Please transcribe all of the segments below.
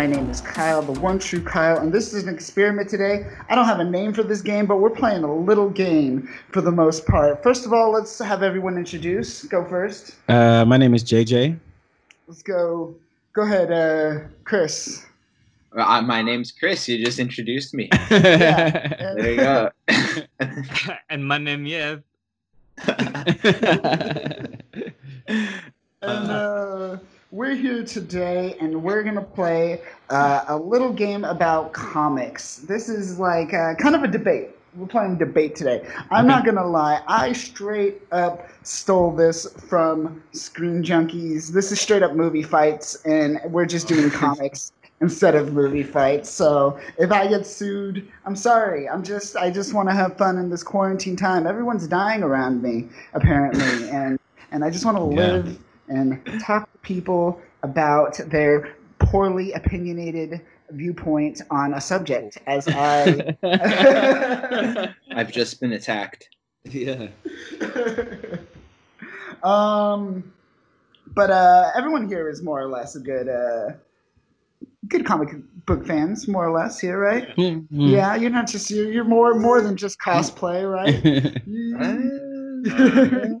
my name is Kyle, the one true Kyle, and this is an experiment today. I don't have a name for this game, but we're playing a little game for the most part. First of all, let's have everyone introduce. Go first. Uh, my name is JJ. Let's go. Go ahead, uh, Chris. Uh, my name's Chris. You just introduced me. Yeah. There you go. and my name, yeah. And uh, we're here today, and we're gonna play uh, a little game about comics. This is like uh, kind of a debate. We're playing debate today. I'm not gonna lie. I straight up stole this from Screen Junkies. This is straight up movie fights, and we're just doing comics instead of movie fights. So if I get sued, I'm sorry. I'm just I just want to have fun in this quarantine time. Everyone's dying around me apparently, and and I just want to Yeah. live and talk to people about their poorly opinionated viewpoint on a subject as I I've just been attacked. yeah. um but uh everyone here is more or less a good uh good comic book fans more or less here right Mm. yeah you're not just you're, you're more more than just cosplay right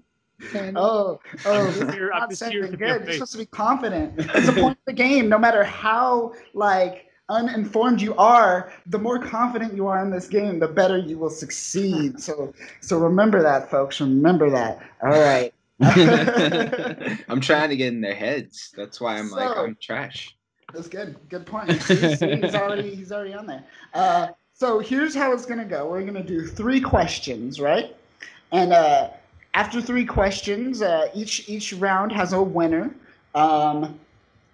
oh oh I'm just here- I'm not just saying here to be a good you're supposed to be confident it's the point of the game no matter how like uninformed you are the more confident you are in this game the better you will succeed so so remember that folks remember that all right I'm trying to get in their heads. That's why I'm like I'm trash. That's good. Good point. See, see, he's already he's already on there. Uh, so here's how it's gonna go. We're gonna do three questions, right? And uh, after three questions, uh, each each round has a winner. Um,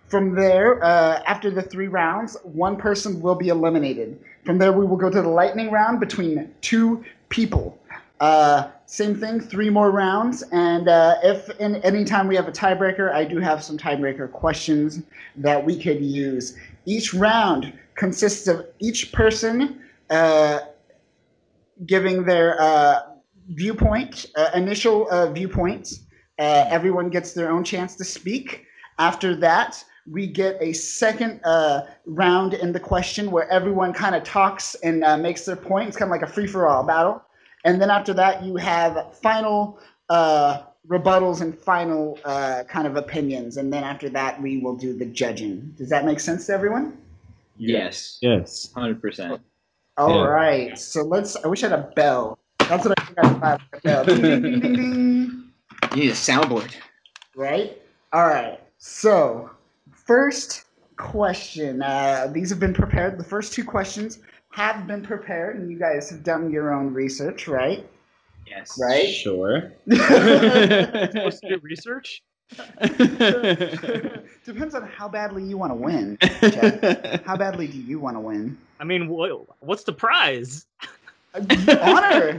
from there, uh, after the three rounds, one person will be eliminated. From there, we will go to the lightning round between two people. Uh, same thing, three more rounds, and uh, if in any time we have a tiebreaker, I do have some tiebreaker questions that we could use. Each round consists of each person uh, giving their uh, viewpoint, uh, initial uh, viewpoints. Uh, everyone gets their own chance to speak. After that, we get a second uh, round in the question where everyone kind of talks and uh, makes their point. It's kind of like a free for all battle. And then after that, you have final uh, rebuttals and final uh, kind of opinions. And then after that, we will do the judging. Does that make sense to everyone? Yes, Yes. hundred percent. All Yeah. right. So let's. I wish I had a bell. That's what I bell. Ding, ding, ding, ding. You need a soundboard. Right? All right. So, first question. Uh, these have been prepared. The first two questions have been prepared, and you guys have done your own research, right? Yes. Right? Sure. Supposed to do research? Depends on how badly you want to win. Jeff. How badly do you want to win? I mean, what's the prize? Uh,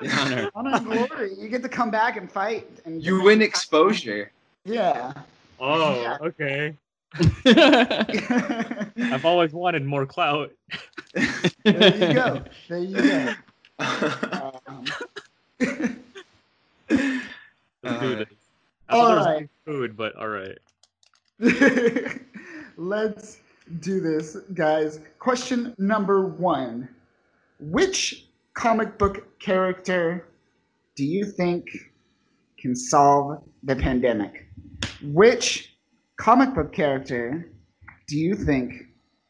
honor. Honor. Honor and glory. You get to come back and fight. And You win exposure. Yeah. Oh, Yeah. okay. I've always wanted more clout. There you go. There you go. Um, Let's do this. I thought there was Alright. food, but all right. Let's do this, guys. Question number one Which comic book character do you think can solve the pandemic? Which comic book character do you think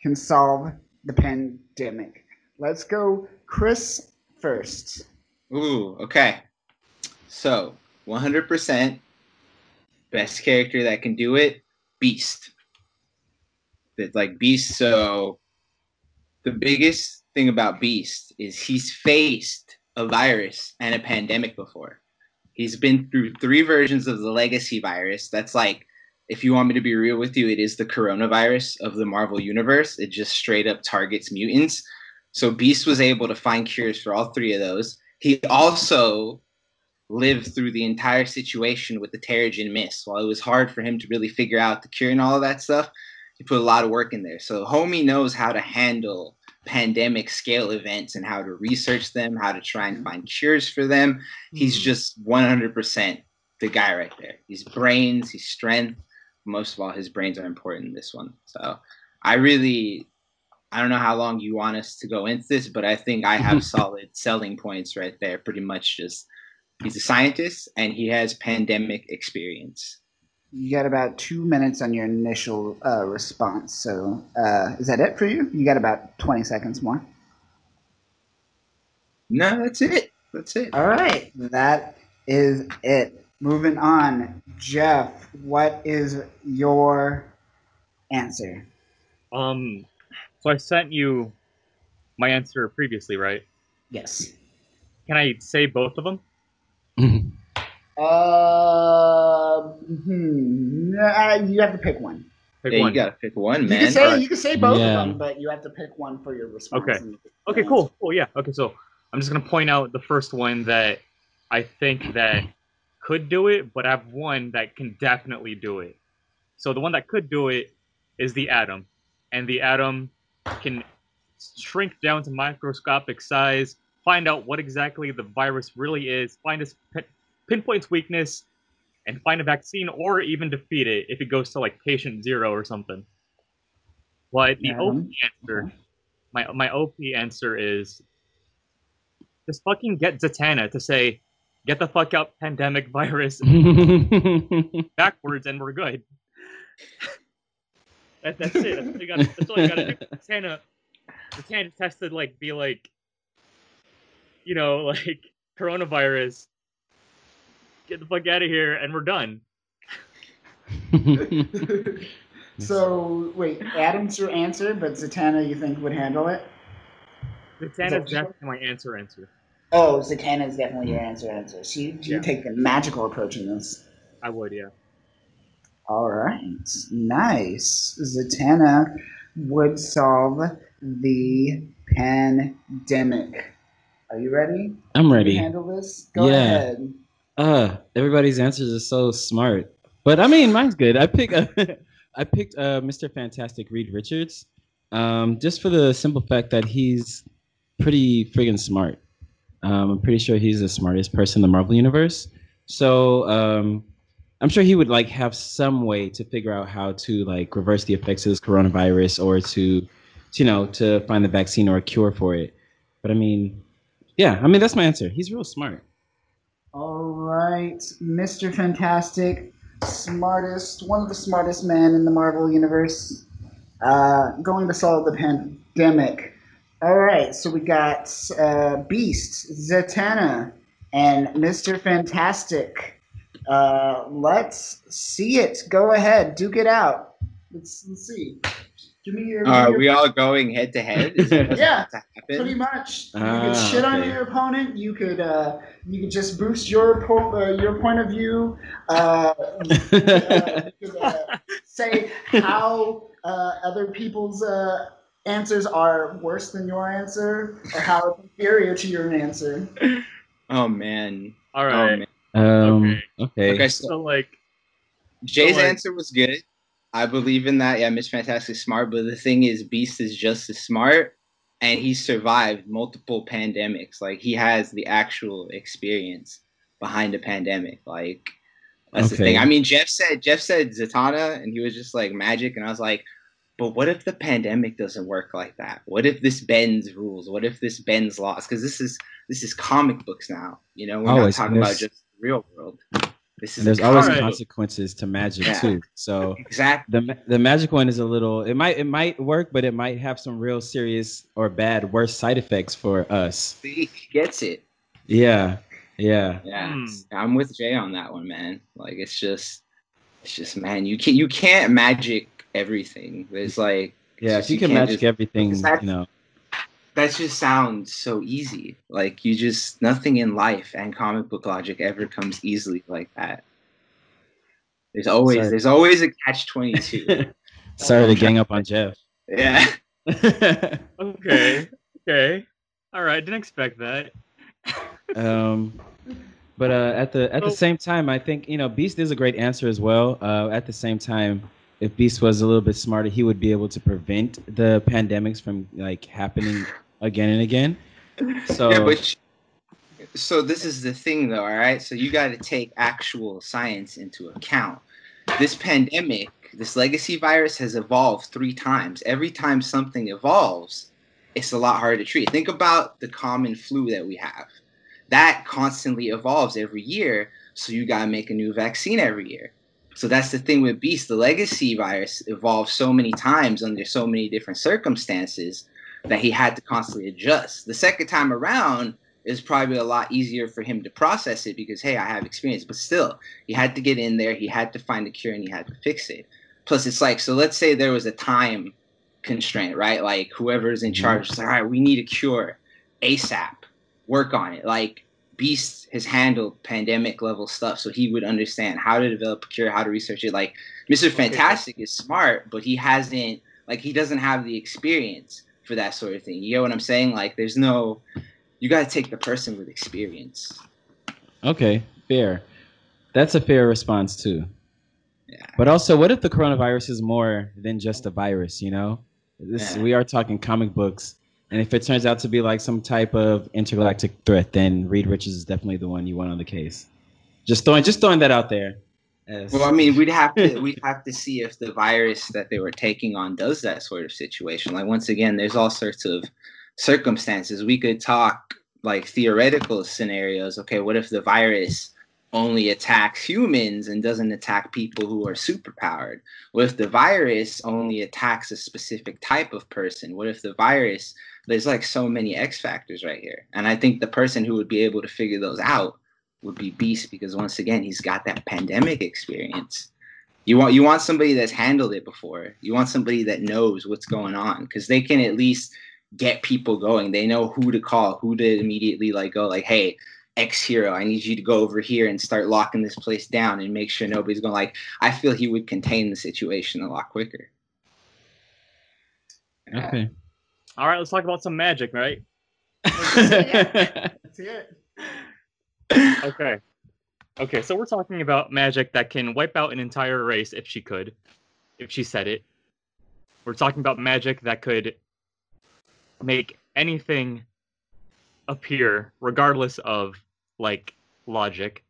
can solve the pandemic? Let's go, Chris, first. Ooh, okay. So, 100% best character that can do it, Beast. That like Beast. So, the biggest thing about Beast is he's faced a virus and a pandemic before. He's been through three versions of the legacy virus. That's like, if you want me to be real with you, it is the coronavirus of the Marvel universe. It just straight up targets mutants. So Beast was able to find cures for all three of those. He also lived through the entire situation with the Terrigen Mist. While it was hard for him to really figure out the cure and all of that stuff, he put a lot of work in there. So Homie knows how to handle pandemic scale events and how to research them, how to try and find cures for them. He's hmm. just 100% the guy right there. He's brains, he's strength. most of all, his brains are important in this one. So I really, I don't know how long you want us to go into this, but I think I have solid selling points right there. Pretty much just he's a scientist and he has pandemic experience. You got about two minutes on your initial uh, response. So uh, is that it for you? You got about 20 seconds more. No, that's it. That's it. All right. That is it. Moving on. Jeff, what is your answer? Um, so I sent you my answer previously, right? Yes. Can I say both of them? Uh, hmm, uh, you have to pick one. Pick yeah, one. you gotta pick one, man. You can say Alright. you can say both Yeah. of them, but you have to pick one for your response. Okay. and- Okay, cool. Cool. Yeah. Okay, so I'm just gonna point out the first one that I think that could do it, but I have one that can definitely do it. So the one that could do it is the atom, and the atom can shrink down to microscopic size, find out what exactly the virus really is, find its pin- pinpoint weakness, and find a vaccine, or even defeat it if it goes to like patient zero or something. But the Atom. OP answer my my OP answer is just fucking get Zatanna to say, get the fuck out pandemic virus backwards and we're good. that, that's it. That's all you gotta, that's all you gotta do. Zatanna, Zatanna to like be like, you know, like coronavirus. Get the fuck out of here and we're done. so wait, Atom's your answer, but Zatanna you think would handle it? Zatanna's definitely my answer answer. Oh, Zatanna is definitely your answer. Answer. So you, you Yeah. take the magical approach in this. I would, yeah. All right, nice. Zatanna would solve the pandemic. Are you ready? I'm Can you ready. handle this? Go Yeah. ahead. Uh, everybody's answers are so smart. But I mean, mine's good. I pick uh, I picked uh, Mr. Fantastic Reed Richards, um, just for the simple fact that he's pretty friggin' smart. Um, I'm pretty sure he's the smartest person in the Marvel universe. So um, I'm sure he would like have some way to figure out how to like reverse the effects of this coronavirus or to, you know, to find the vaccine or a cure for it. But I mean, yeah, I mean that's my answer. He's real smart. All right, Mr. Fantastic, smartest, one of the smartest men in the Marvel universe, uh, going to solve the pandemic. All right, so we got uh, Beast, Zatanna, and Mr. Fantastic. Uh, let's see it. Go ahead, duke it out. Let's, let's see. Give me your. Are your- we all going head to head? Is that what's Yeah, to Pretty happen? much. You Ah, could shit on your opponent. You could uh, you could just boost your po- uh, your point of view. Uh, you could, uh, you could, uh, say how uh, other people's uh, answers are worse than your answer, or how inferior to your answer. Oh man. All Oh man. Um, Okay. okay. Okay, so so like Jay's like- answer was good. I believe in that. Yeah, Miss Fantastic smart, but the thing is, Beast is just as smart, and he survived multiple pandemics. Like he has the actual experience behind a pandemic. Like that's the thing. I mean, Jeff said Jeff said Zatanna, and he was just like magic, and I was like, but what if the pandemic doesn't work like that? What if this bends rules? What if this bends laws? Because this is this is comic books now. You know, we're Always, not talking about just the real world. This is And there's always Alright. consequences to magic Yeah. too. So exactly. the the magic one is a little. It might it might work, but it might have some real serious or bad worse side effects for us. He gets it. Yeah, yeah. Yeah, Hmm. I'm with Jay on that one, man. Like it's just, it's just, man, you can't you can't magic everything. There's like, Yeah, if you just- can magic just- everything, you know. That just sounds so easy. Like you just nothing in life and comic book logic ever comes easily like that. There's always Sorry. there's always a catch twenty two. Sorry to gang up on Jeff. yeah. okay, okay, all right. Didn't expect that. um, but uh, at the at the same time, I think you know Beast is a great answer as well. Uh, at the same time, if Beast was a little bit smarter, he would be able to prevent the pandemics from like happening again and again. So Yeah, but sh- so this is the thing, though. All right, so you got to take actual science into account. this pandemic, this legacy virus has evolved three times. Every time something evolves, it's a lot harder to treat. Think about the common flu that we have. That constantly evolves every year, so you gotta make a new vaccine every year. So that's the thing with Beast. The legacy virus evolved so many times under so many different circumstances that he had to constantly adjust. The second time around is probably a lot easier for him to process it because hey, I have experience. But still, he had to get in there, he had to find a cure, and he had to fix it. Plus, it's like so. Let's say there was a time constraint, right? Like whoever's in mm-hmm. charge is like, all right, we need a cure ASAP. Work on it. Like Beast has handled pandemic level stuff, so he would understand how to develop a cure, how to research it. Like Mr. Fantastic is smart, but he hasn't like he doesn't have the experience for that sort of thing. You know what I'm saying? Like there's no you got to take the person with experience. Okay, fair. That's a fair response too. Yeah. But also, what if the coronavirus is more than just a virus? You know, this Yeah. we are talking comic books, and if it turns out to be like some type of intergalactic threat, then Reed Richards is definitely the one you want on the case. Just throwing, just throwing that out there. Well, I mean, we'd have to we'd have to see if the virus that they were taking on does that sort of situation. Like once again, there's all sorts of circumstances. We could talk like theoretical scenarios. Okay, what if the virus only attacks humans and doesn't attack people who are superpowered? What if the virus only attacks a specific type of person? What if the virus there's like so many X factors right here. And I think the person who would be able to figure those out would be Beast because once again, he's got that pandemic experience. You want you want somebody that's handled it before. You want somebody that knows what's going on because they can at least get people going. They know who to call, who to immediately like go like, hey, X hero, I need you to go over here and start locking this place down and make sure nobody's going like. I feel he would contain the situation a lot quicker. okay. All right, let's talk about some magic, right? Let's hear it. Okay. Okay, so we're talking about magic that can wipe out an entire race if she could, if she said it. We're talking about magic that could make anything appear regardless of like logic.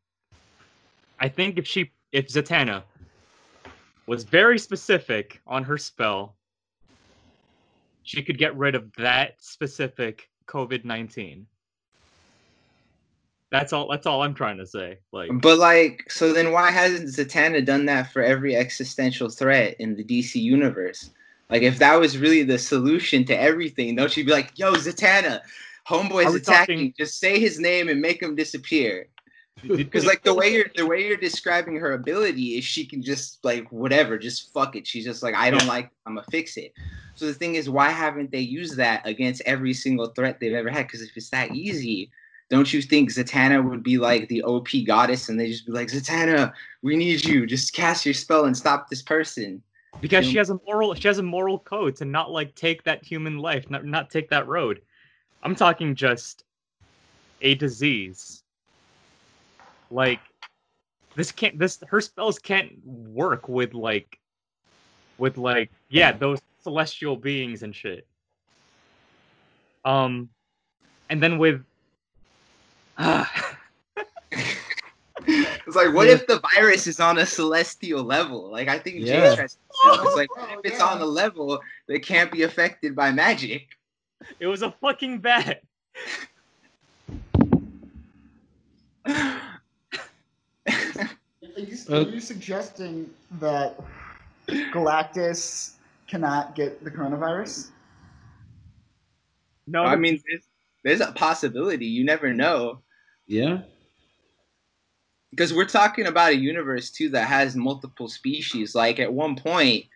I think if she if Zatanna was very specific on her spell, she could get rid of that specific COVID-19. That's all. That's all I'm trying to say. Like, But like, so then why hasn't Zatanna done that for every existential threat in the DC universe? Like, if that was really the solution to everything, don't you be like, "Yo, Zatanna, homeboy's attacking. talking- Just say his name and make him disappear." Because like the way you're the way you're describing her ability is she can just like whatever, just fuck it. She's just like, I don't Yeah. like, I'm gonna fix it. So the thing is, why haven't they used that against every single threat they've ever had? Because if it's that easy, don't you think Zatanna would be like the OP goddess and they just be like, Zatanna, we need you. Just cast your spell and stop this person. because she has a moral, she has a moral code to not like take that human life, not not take that road. I'm talking just a disease. Like, this can't. This her spells can't work with like, with like, yeah, those celestial beings and shit. Um, and then with. Ah. It's like, what Yeah. if the virus is on a celestial level? Like, I think Yeah. Jay tries to It's like, Oh, if it's yeah. on a level that can't be affected by magic? it was a fucking bat. Are you, are you suggesting that Galactus cannot get the coronavirus? No, I mean, there's, there's a possibility. You never know. Yeah. because we're talking about a universe too that has multiple species. Like at one point,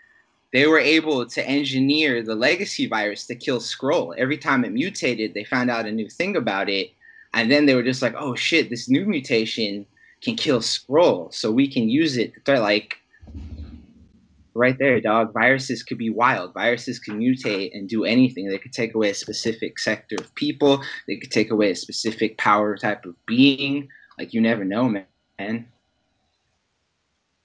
they were able to engineer the legacy virus to kill Skrull. Every time it mutated, they found out a new thing about it, and then they were just like, "Oh shit, this new mutation can kill Skrull, so we can use it." They're like, right there, dog. Viruses could be wild. Viruses can mutate and do anything. They could take away a specific sector of people. They could take away a specific power type of being. Like you never know, man.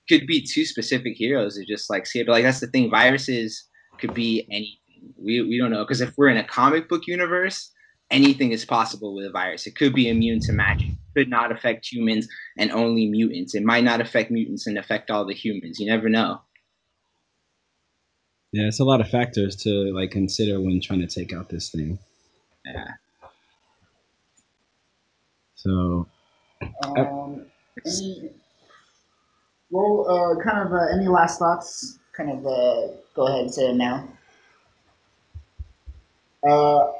Could be two specific heroes or just like see it, but like that's the thing. Viruses could be anything. We we don't know because if we're in a comic book universe, anything is possible with a virus. It could be immune to magic. Could not affect humans and only mutants. It might not affect mutants and affect all the humans. You never know. Yeah, it's a lot of factors to like consider when trying to take out this thing. Yeah. So Um, any, well, uh, kind of uh, any last thoughts? Kind of uh, go ahead and say it now. Uh,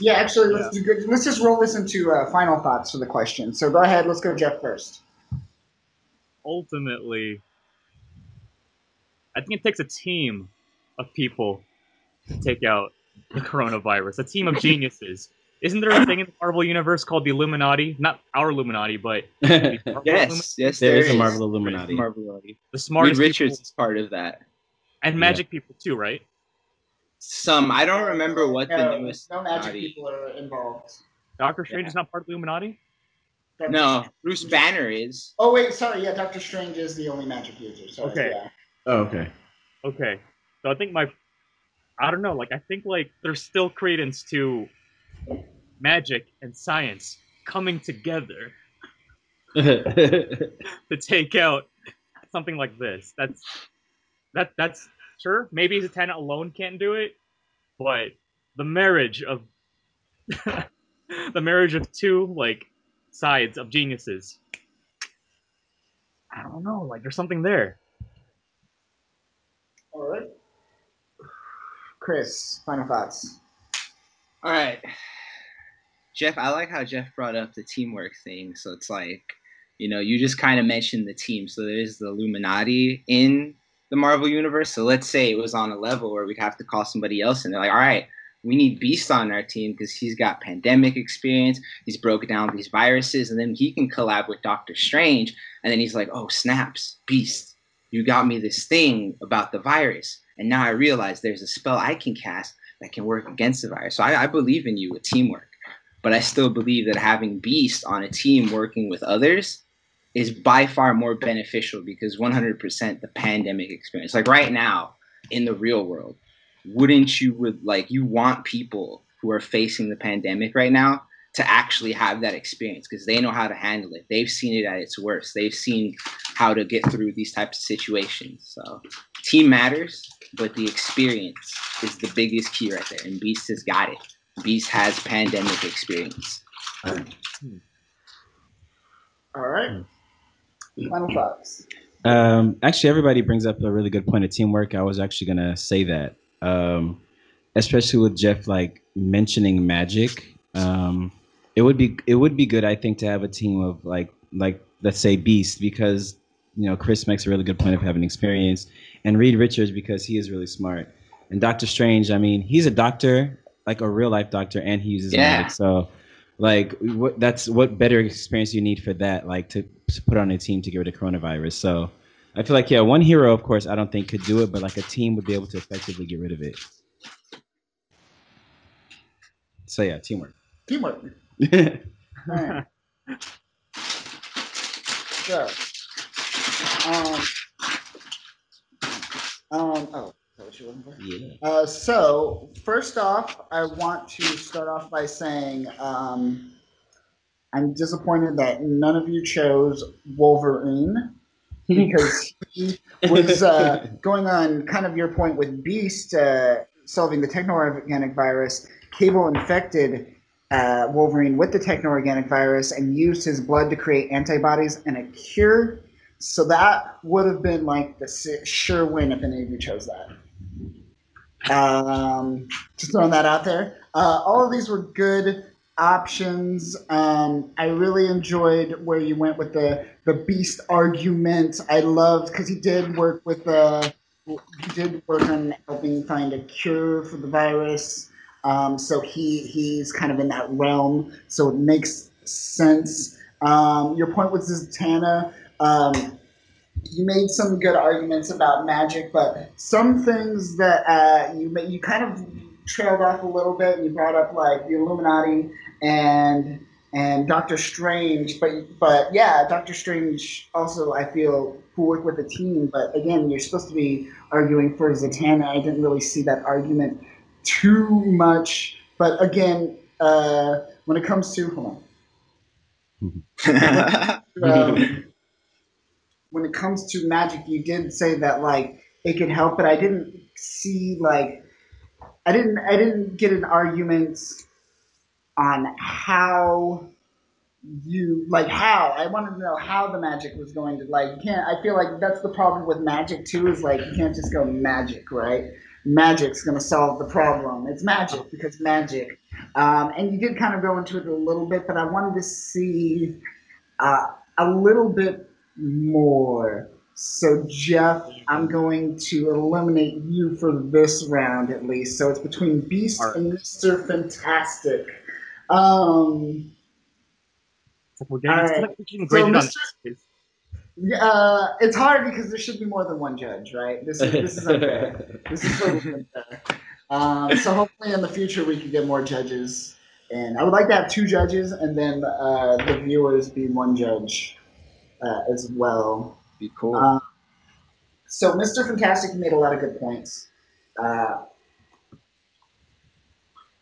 yeah, actually, let's do good. Let's just roll this into uh, final thoughts for the question. So go ahead. Let's go, Jeff first. ultimately, I think it takes a team of people to take out the coronavirus. A team of geniuses. Isn't there a thing in the Marvel universe called the Illuminati? Not our Illuminati, but the Marvel Illuminati? Yes, yes, there is a. Marvel Illuminati. Marvel Illuminati. the smartest Reed Richards people is part of that. and magic people too, right? Some I don't remember what the no, newest. No magic Illuminati- people are involved. Doctor Strange Yeah. is not part of the Illuminati. Doctor No, Bruce Banner is. Oh wait, sorry. Yeah, Doctor Strange is the only magic user. Sorry. Okay. Yeah. Oh, okay. Okay, so I think my, I don't know, like I think like there's still credence to magic and science coming together to take out something like this. That's that that's sure maybe Zatanna alone can't do it, but the marriage of the marriage of two like sides of geniuses. I don't know, like there's something there. All right. Chris, final thoughts. All right. Jeff, I like how Jeff brought up the teamwork thing. So it's like, you know, you just kind of mentioned the team. So there's the Illuminati in the Marvel universe. So let's say it was on a level where we'd have to call somebody else, and they're like, all right, we need Beast on our team because he's got pandemic experience. He's broken down these viruses, and then he can collab with Doctor Strange. And then he's like, oh, snaps, Beast, you got me this thing about the virus. And now I realize there's a spell I can cast that can work against the virus. So I, I believe in you with teamwork, but I still believe that having Beast on a team working with others is by far more beneficial because 100% the pandemic experience. Like right now in the real world, wouldn't you would like you want people who are facing the pandemic right now to actually have that experience because they know how to handle it. They've seen it at its worst. They've seen how to get through these types of situations. So team matters, but the experience is the biggest key right there. And Beast has got it. Beast has pandemic experience. All right. Final thoughts. Um, actually, everybody brings up a really good point of teamwork. I was actually gonna say that, um, especially with Jeff like mentioning magic. Um, it would be it would be good, I think, to have a team of like like let's say Beast because you know Chris makes a really good point of having experience, and Reed Richards because he is really smart, and Doctor Strange. I mean, he's a doctor, like a real life doctor, and he uses Yeah. magic. So, like, what that's what better experience you need for that, like to, to put on a team to get rid of coronavirus. So, I feel like yeah, one hero, of course, I don't think could do it, but like a team would be able to effectively get rid of it. So yeah, teamwork. Teamwork. Right. So, um, um, oh, that what you looking for? yeah. Uh, so first off, I want to start off by saying um, I'm disappointed that none of you chose Wolverine because he was uh, going on kind of your point with Beast uh, solving the techno-organic virus. Cable infected uh, Wolverine with the techno-organic virus and used his blood to create antibodies and a cure. So that would have been like the sure win if any of you chose that. Um, just throwing that out there. Uh, all of these were good options. Um, I really enjoyed where you went with the the beast argument. I loved because he did work with the he did work on helping find a cure for the virus. Um, so he he's kind of in that realm. So it makes sense. Um, your point with Zatanna. Um, you made some good arguments about magic, but some things that uh, you you kind of trailed off a little bit. And you brought up like the Illuminati and and Doctor Strange, but but yeah, Doctor Strange also I feel who work with the team. But again, you're supposed to be arguing for Zatanna. I didn't really see that argument too much. But again, uh, when it comes to hold on. Um, when it comes to magic, you did say that like it could help, but I didn't see like I didn't I didn't get an argument on how you like how I wanted to know how the magic was going to like you can't I feel like that's the problem with magic too is like you can't just go magic right magic's going to solve the problem it's magic because magic um, and you did kind of go into it a little bit but I wanted to see uh, a little bit more so Jeff I'm going to eliminate you for this round at least so it's between Beast and Mr. Fantastic um We're getting, Alright. it's like So, Mr. uh, it's hard because there should be more than one judge, right? This is this is unfair. this is totally unfair. Um, so hopefully in the future we can get more judges, and I would like to have two judges, and then uh, the viewers be one judge uh, as well. Be cool. Uh, so Mr. Fantastic made a lot of good points.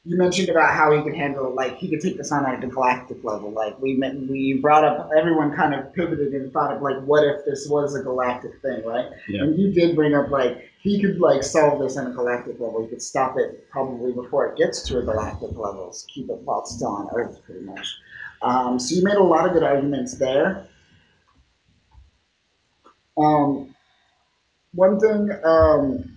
You mentioned about how he could handle, like he could take this on at the galactic level. Like we meant, we brought up, everyone kind of pivoted and thought of like, what if this was a galactic thing, right? Yeah. And you did bring up like he could like solve this on a galactic level. He could stop it probably before it gets to a galactic level. So keep it while still on Earth, pretty much. Um, so you made a lot of good arguments there. Um, one thing um,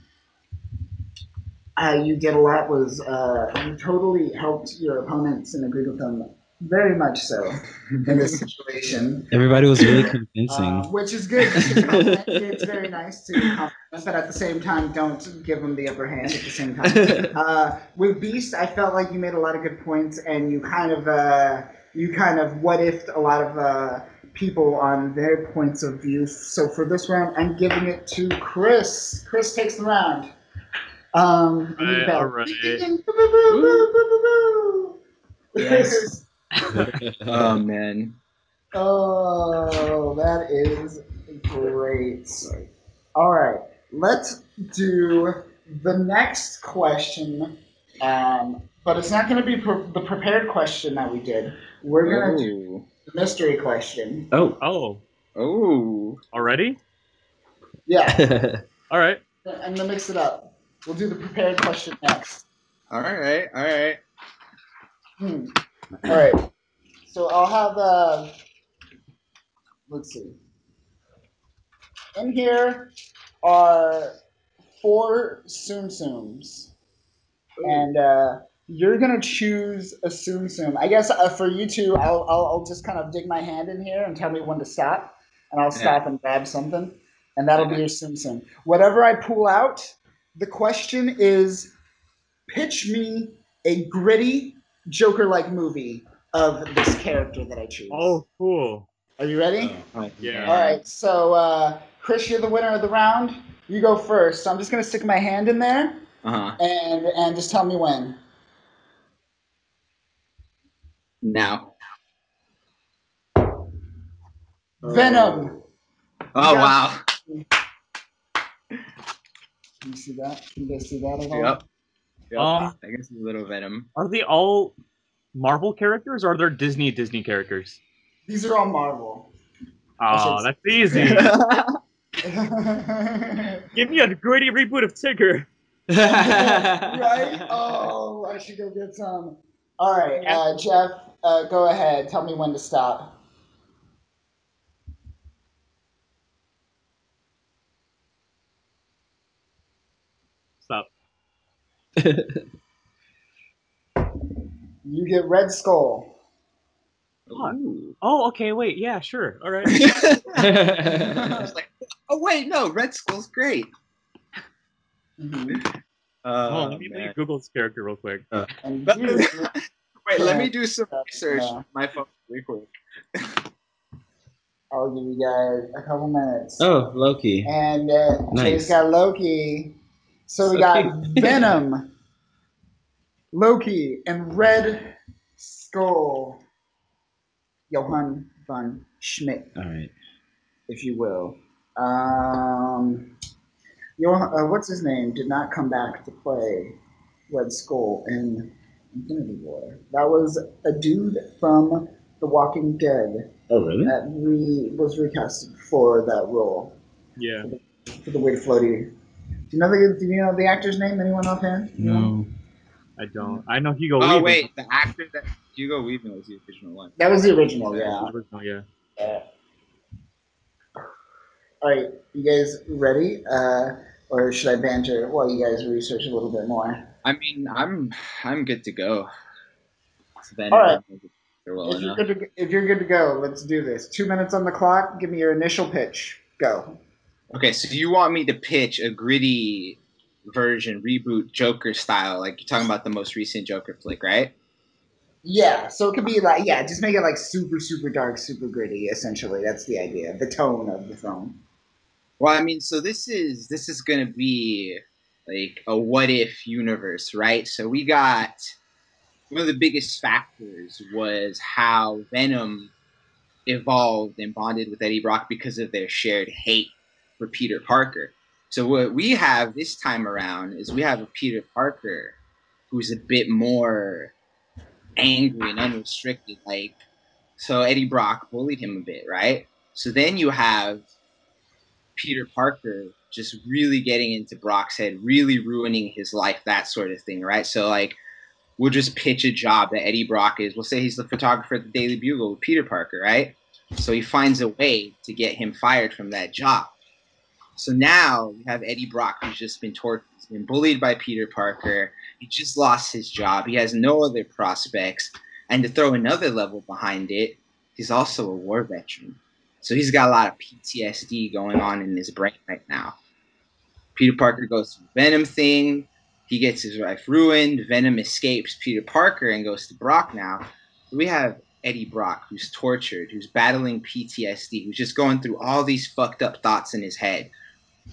uh, you did a lot was uh, you totally helped your opponents and agreed with them very much so in this situation, Everybody was really uh, convincing. which is good. It's very nice to compliment, but at the same time, don't give them the upper hand at the same time. Uh, with Beast, I felt like you made a lot of good points, and you kind of uh, you kind of what if a lot of uh, people on their points of view. So for this round, I'm giving it to Chris. Chris takes the round. Um, I need a Right, boo, boo. Yes. oh man. Oh, that is great. All right, let's do the next question. Um, but it's not going to be pre- the prepared question that we did. We're going to do the mystery question. oh. Oh, Oh. already? Yeah, All right. I'm going to mix it up. We'll do the prepared question next. All right. All right. Hmm. All right. So I'll have uh let's see. In here are four Tsum Tsums. And uh you're gonna choose a Tsum. I guess uh, for you two, I'll, I'll I'll just kind of dig my hand in here and tell me when to stop, and I'll stop and grab something, and that'll be your Tsum. Whatever I pull out, the question is, pitch me a gritty Joker-like movie of this character that I choose. Oh, cool. Are you ready? Oh, Yeah. All right. So, uh, Chris, you're the winner of the round. You go first. So I'm just gonna stick my hand in there Uh huh. and and just tell me when. Now. Venom. Oh Yeah. wow. Can you see that? Can you guys see that at all? Yep. Yep. Um, I guess a little venom. Are they all Marvel characters or are they Disney Disney characters? These are all Marvel. Oh, should- that's easy. Give me a gritty reboot of Tigger. right? Oh, I should go get some. All right, uh, Jeff, uh, go ahead. Tell me when to stop. Stop. You get Red Skull. Ooh. Oh, okay. Wait. Yeah, sure. All right. I was like, oh wait, no, Red Skull's great. Mhm. Uh, oh, let me, let me man. Google this character real quick. And But- Wait, let me do some research on my phone really quick. I'll give you guys a couple minutes. oh, Loki. And uh, Jay's Nice. got Loki. So we got. Venom, Loki, and Red Skull. Johann von Schmidt, All right. if you will. Um, Johann, uh, what's his name? Did not come back to play Red Skull in Infinity War. That was a dude from The Walking Dead Oh, really? that re- was recasted for that role Yeah. for the way Weird Floaty. Do you know the Do you know the actor's name? Anyone offhand? No. I don't. I know Hugo. Oh Weaving. wait, the actor that Hugo Weaving was the original one. That was the original. Yeah. Original, yeah. Uh, all right, you guys ready? Uh, or should I banter while you guys research a little bit more? I mean, I'm I'm good to go. Then All right. well if, you're good to, if you're good to go, let's do this. Two minutes on the clock. Give me your initial pitch. Go. Okay, so you want me to pitch a gritty version reboot Joker style, like you're talking about the most recent Joker flick, right? Yeah, so it could be like yeah, just make it like super super dark, super gritty. Essentially, that's the idea. The tone of the film. Well, I mean, so this is this is gonna be like a what if universe, right? So we got one of the biggest factors was how Venom evolved and bonded with Eddie Brock because of their shared hate for Peter Parker. So what we have this time around is we have a Peter Parker who's a bit more angry and unrestricted. Like, so Eddie Brock bullied him a bit, right? So then you have Peter Parker just really getting into Brock's head, really ruining his life, that sort of thing, right? So like we'll just pitch a job that Eddie Brock is. We'll say he's the photographer at the Daily Bugle with Peter Parker, right? So he finds a way to get him fired from that job. So now you have Eddie Brock who's just been tortured, been bullied by Peter Parker. He just lost his job. He has no other prospects. And to throw another level behind it, he's also a war veteran. So he's got a lot of PTSD going on in his brain right now. Peter Parker goes through Venom thing. He gets his life ruined. Venom escapes Peter Parker and goes to Brock now. We have Eddie Brock, who's tortured, who's battling PTSD, who's just going through all these fucked up thoughts in his head.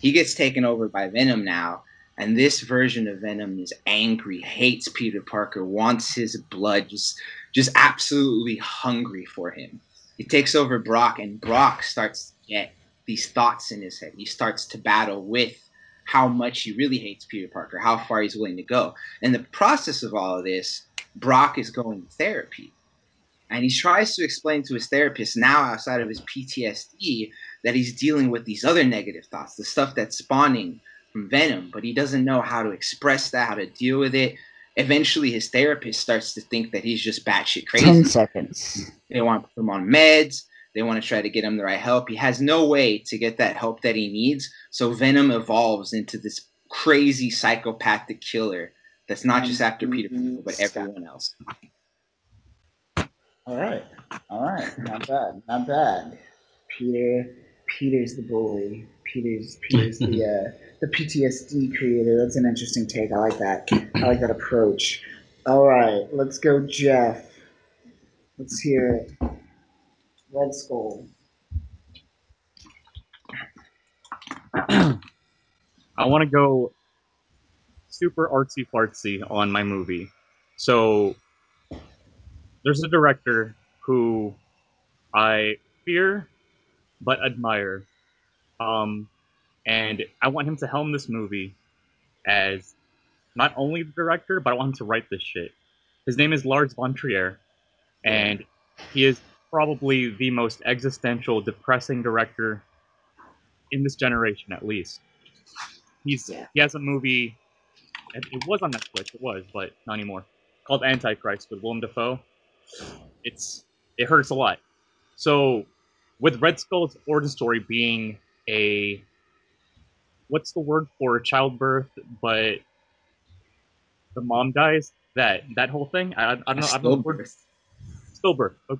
He gets taken over by Venom now, and this version of Venom is angry, hates Peter Parker, wants his blood, just just absolutely hungry for him. He takes over Brock, and Brock starts to get these thoughts in his head. He starts to battle with how much he really hates Peter Parker, how far he's willing to go. In the process of all of this, Brock is going to therapy. And he tries to explain to his therapist now outside of his PTSD that he's dealing with these other negative thoughts, the stuff that's spawning from Venom, but he doesn't know how to express that, how to deal with it. Eventually, his therapist starts to think that he's just batshit crazy. Ten seconds. They want to put him on meds. They want to try to get him the right help. He has no way to get that help that he needs. So Venom evolves into this crazy psychopathic killer that's not just after mm-hmm. Peter but everyone else. All right, all right, not bad, not bad. Peter, Peter's the bully. Peter's Peter's the uh, the PTSD creator. That's an interesting take. I like that. I like that approach. All right, let's go, Jeff. Let's hear it. Red Skull. I want to go super artsy fartsy on my movie. So there's a director who I fear but admire. Um, and I want him to helm this movie as not only the director, but I want him to write this shit. His name is Lars von Trier, and he is probably the most existential, depressing director in this generation, at least. He's he has a movie. It, it was on Netflix. It was, but not anymore. Called Antichrist with Willem Dafoe. It's it hurts a lot. So, with Red Skull's origin story being a what's the word for childbirth, but the mom dies. That that whole thing. I, I don't know. I don't know the word. Stillbirth Stillbirth.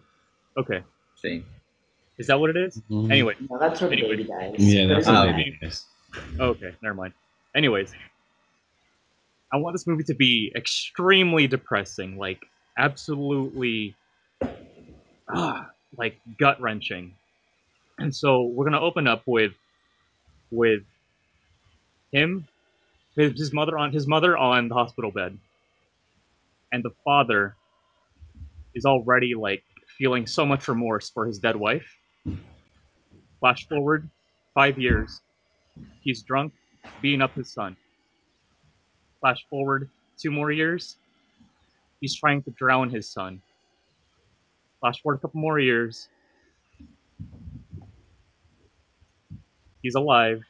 Okay. thing. Is that what it is? Mhm. Anyway. No, that's what Anyway. baby dies. Yeah, that's But what Um, it's it is. Okay, never mind. Anyways, I want this movie to be extremely depressing, like absolutely, ah, like gut wrenching. And so we're gonna open up with, with him, his, his mother on his mother on the hospital bed, and the father is already like feeling so much remorse for his dead wife. Flash forward five years, he's drunk, beating up his son. Flash forward two more years, He's trying to drown his son. Flash forward a couple more years. He's alive.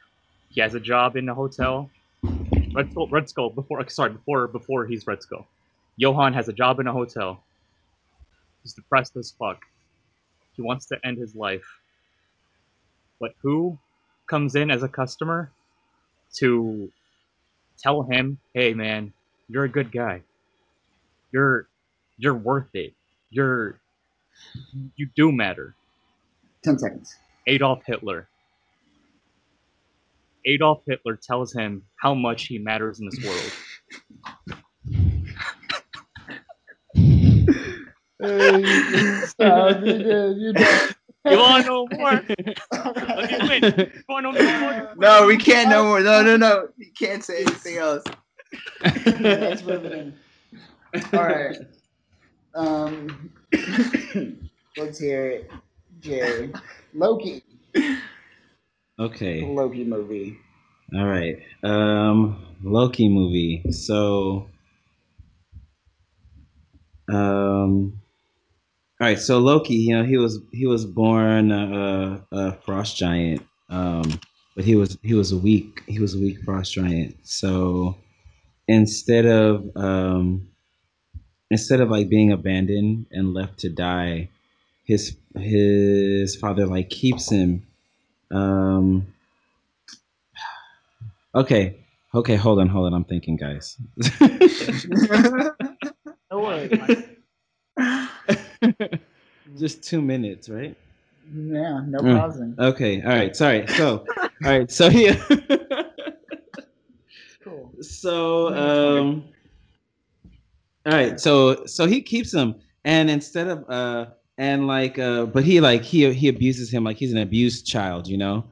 He has a job in a hotel. Red Skull, Red Skull before sorry before before he's Red Skull. Johann has a job in a hotel. He's depressed as fuck. He wants to end his life. But who comes in as a customer to tell him, "Hey man, you're a good guy. You're you're worth it. You're you do matter." 10 seconds. Adolf Hitler. Adolf Hitler tells him how much he matters in this world. Stop, you you did. You want to know more? All Let right. me win. You want to more? No, we can't no more. No, no, no. You can't say anything else. That's riveting. All right. Um, let's hear it, Jerry. Loki. okay. Loki movie. All right. Um, Loki movie. So, um, all right. So Loki, you know, he was he was born a, a frost giant. Um, but he was he was a weak he was a weak frost giant. So instead of um, instead of like being abandoned and left to die, his his father like keeps him. Um, Okay. Okay, hold on, hold on. I'm thinking, guys. No worries. Just two minutes, right? Yeah, no Mm. pausing. Okay, all right. Sorry. So, all right. So yeah. Cool. so um. All right. So so he keeps him, and instead of uh, and like uh, but he like he he abuses him like he's an abused child, you know.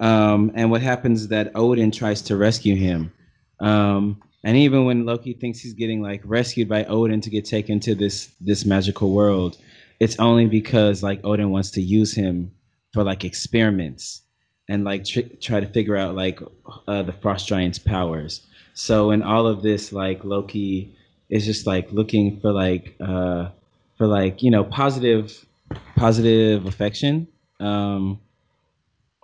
Um, and what happens is that Odin tries to rescue him. Um, and even when Loki thinks he's getting like rescued by Odin to get taken to this this magical world, it's only because like Odin wants to use him for like experiments and like tr- try to figure out like uh, the frost giant's powers. So in all of this, like Loki is just like looking for like uh, for like you know positive positive affection. Um,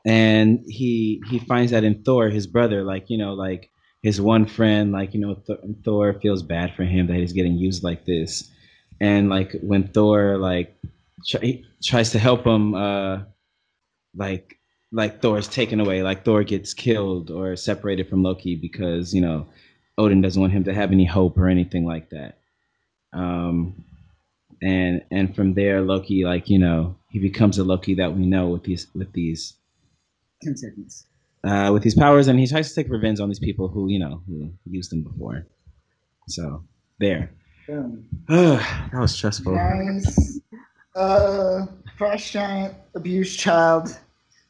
and he he finds that in Thor, his brother, like you know, like his one friend, like you know, Th- Thor feels bad for him that he's getting used like this, and like when Thor like try, tries to help him, uh, like like Thor is taken away, like Thor gets killed or separated from Loki because you know Odin doesn't want him to have any hope or anything like that. Um, and and from there, Loki, like you know, he becomes a Loki that we know with these with these 10 seconds. uh, with these powers, and he tries to take revenge on these people who you know who used him before. So there. Boom. that was stressful. Nice. Uh, frost giant, abused child.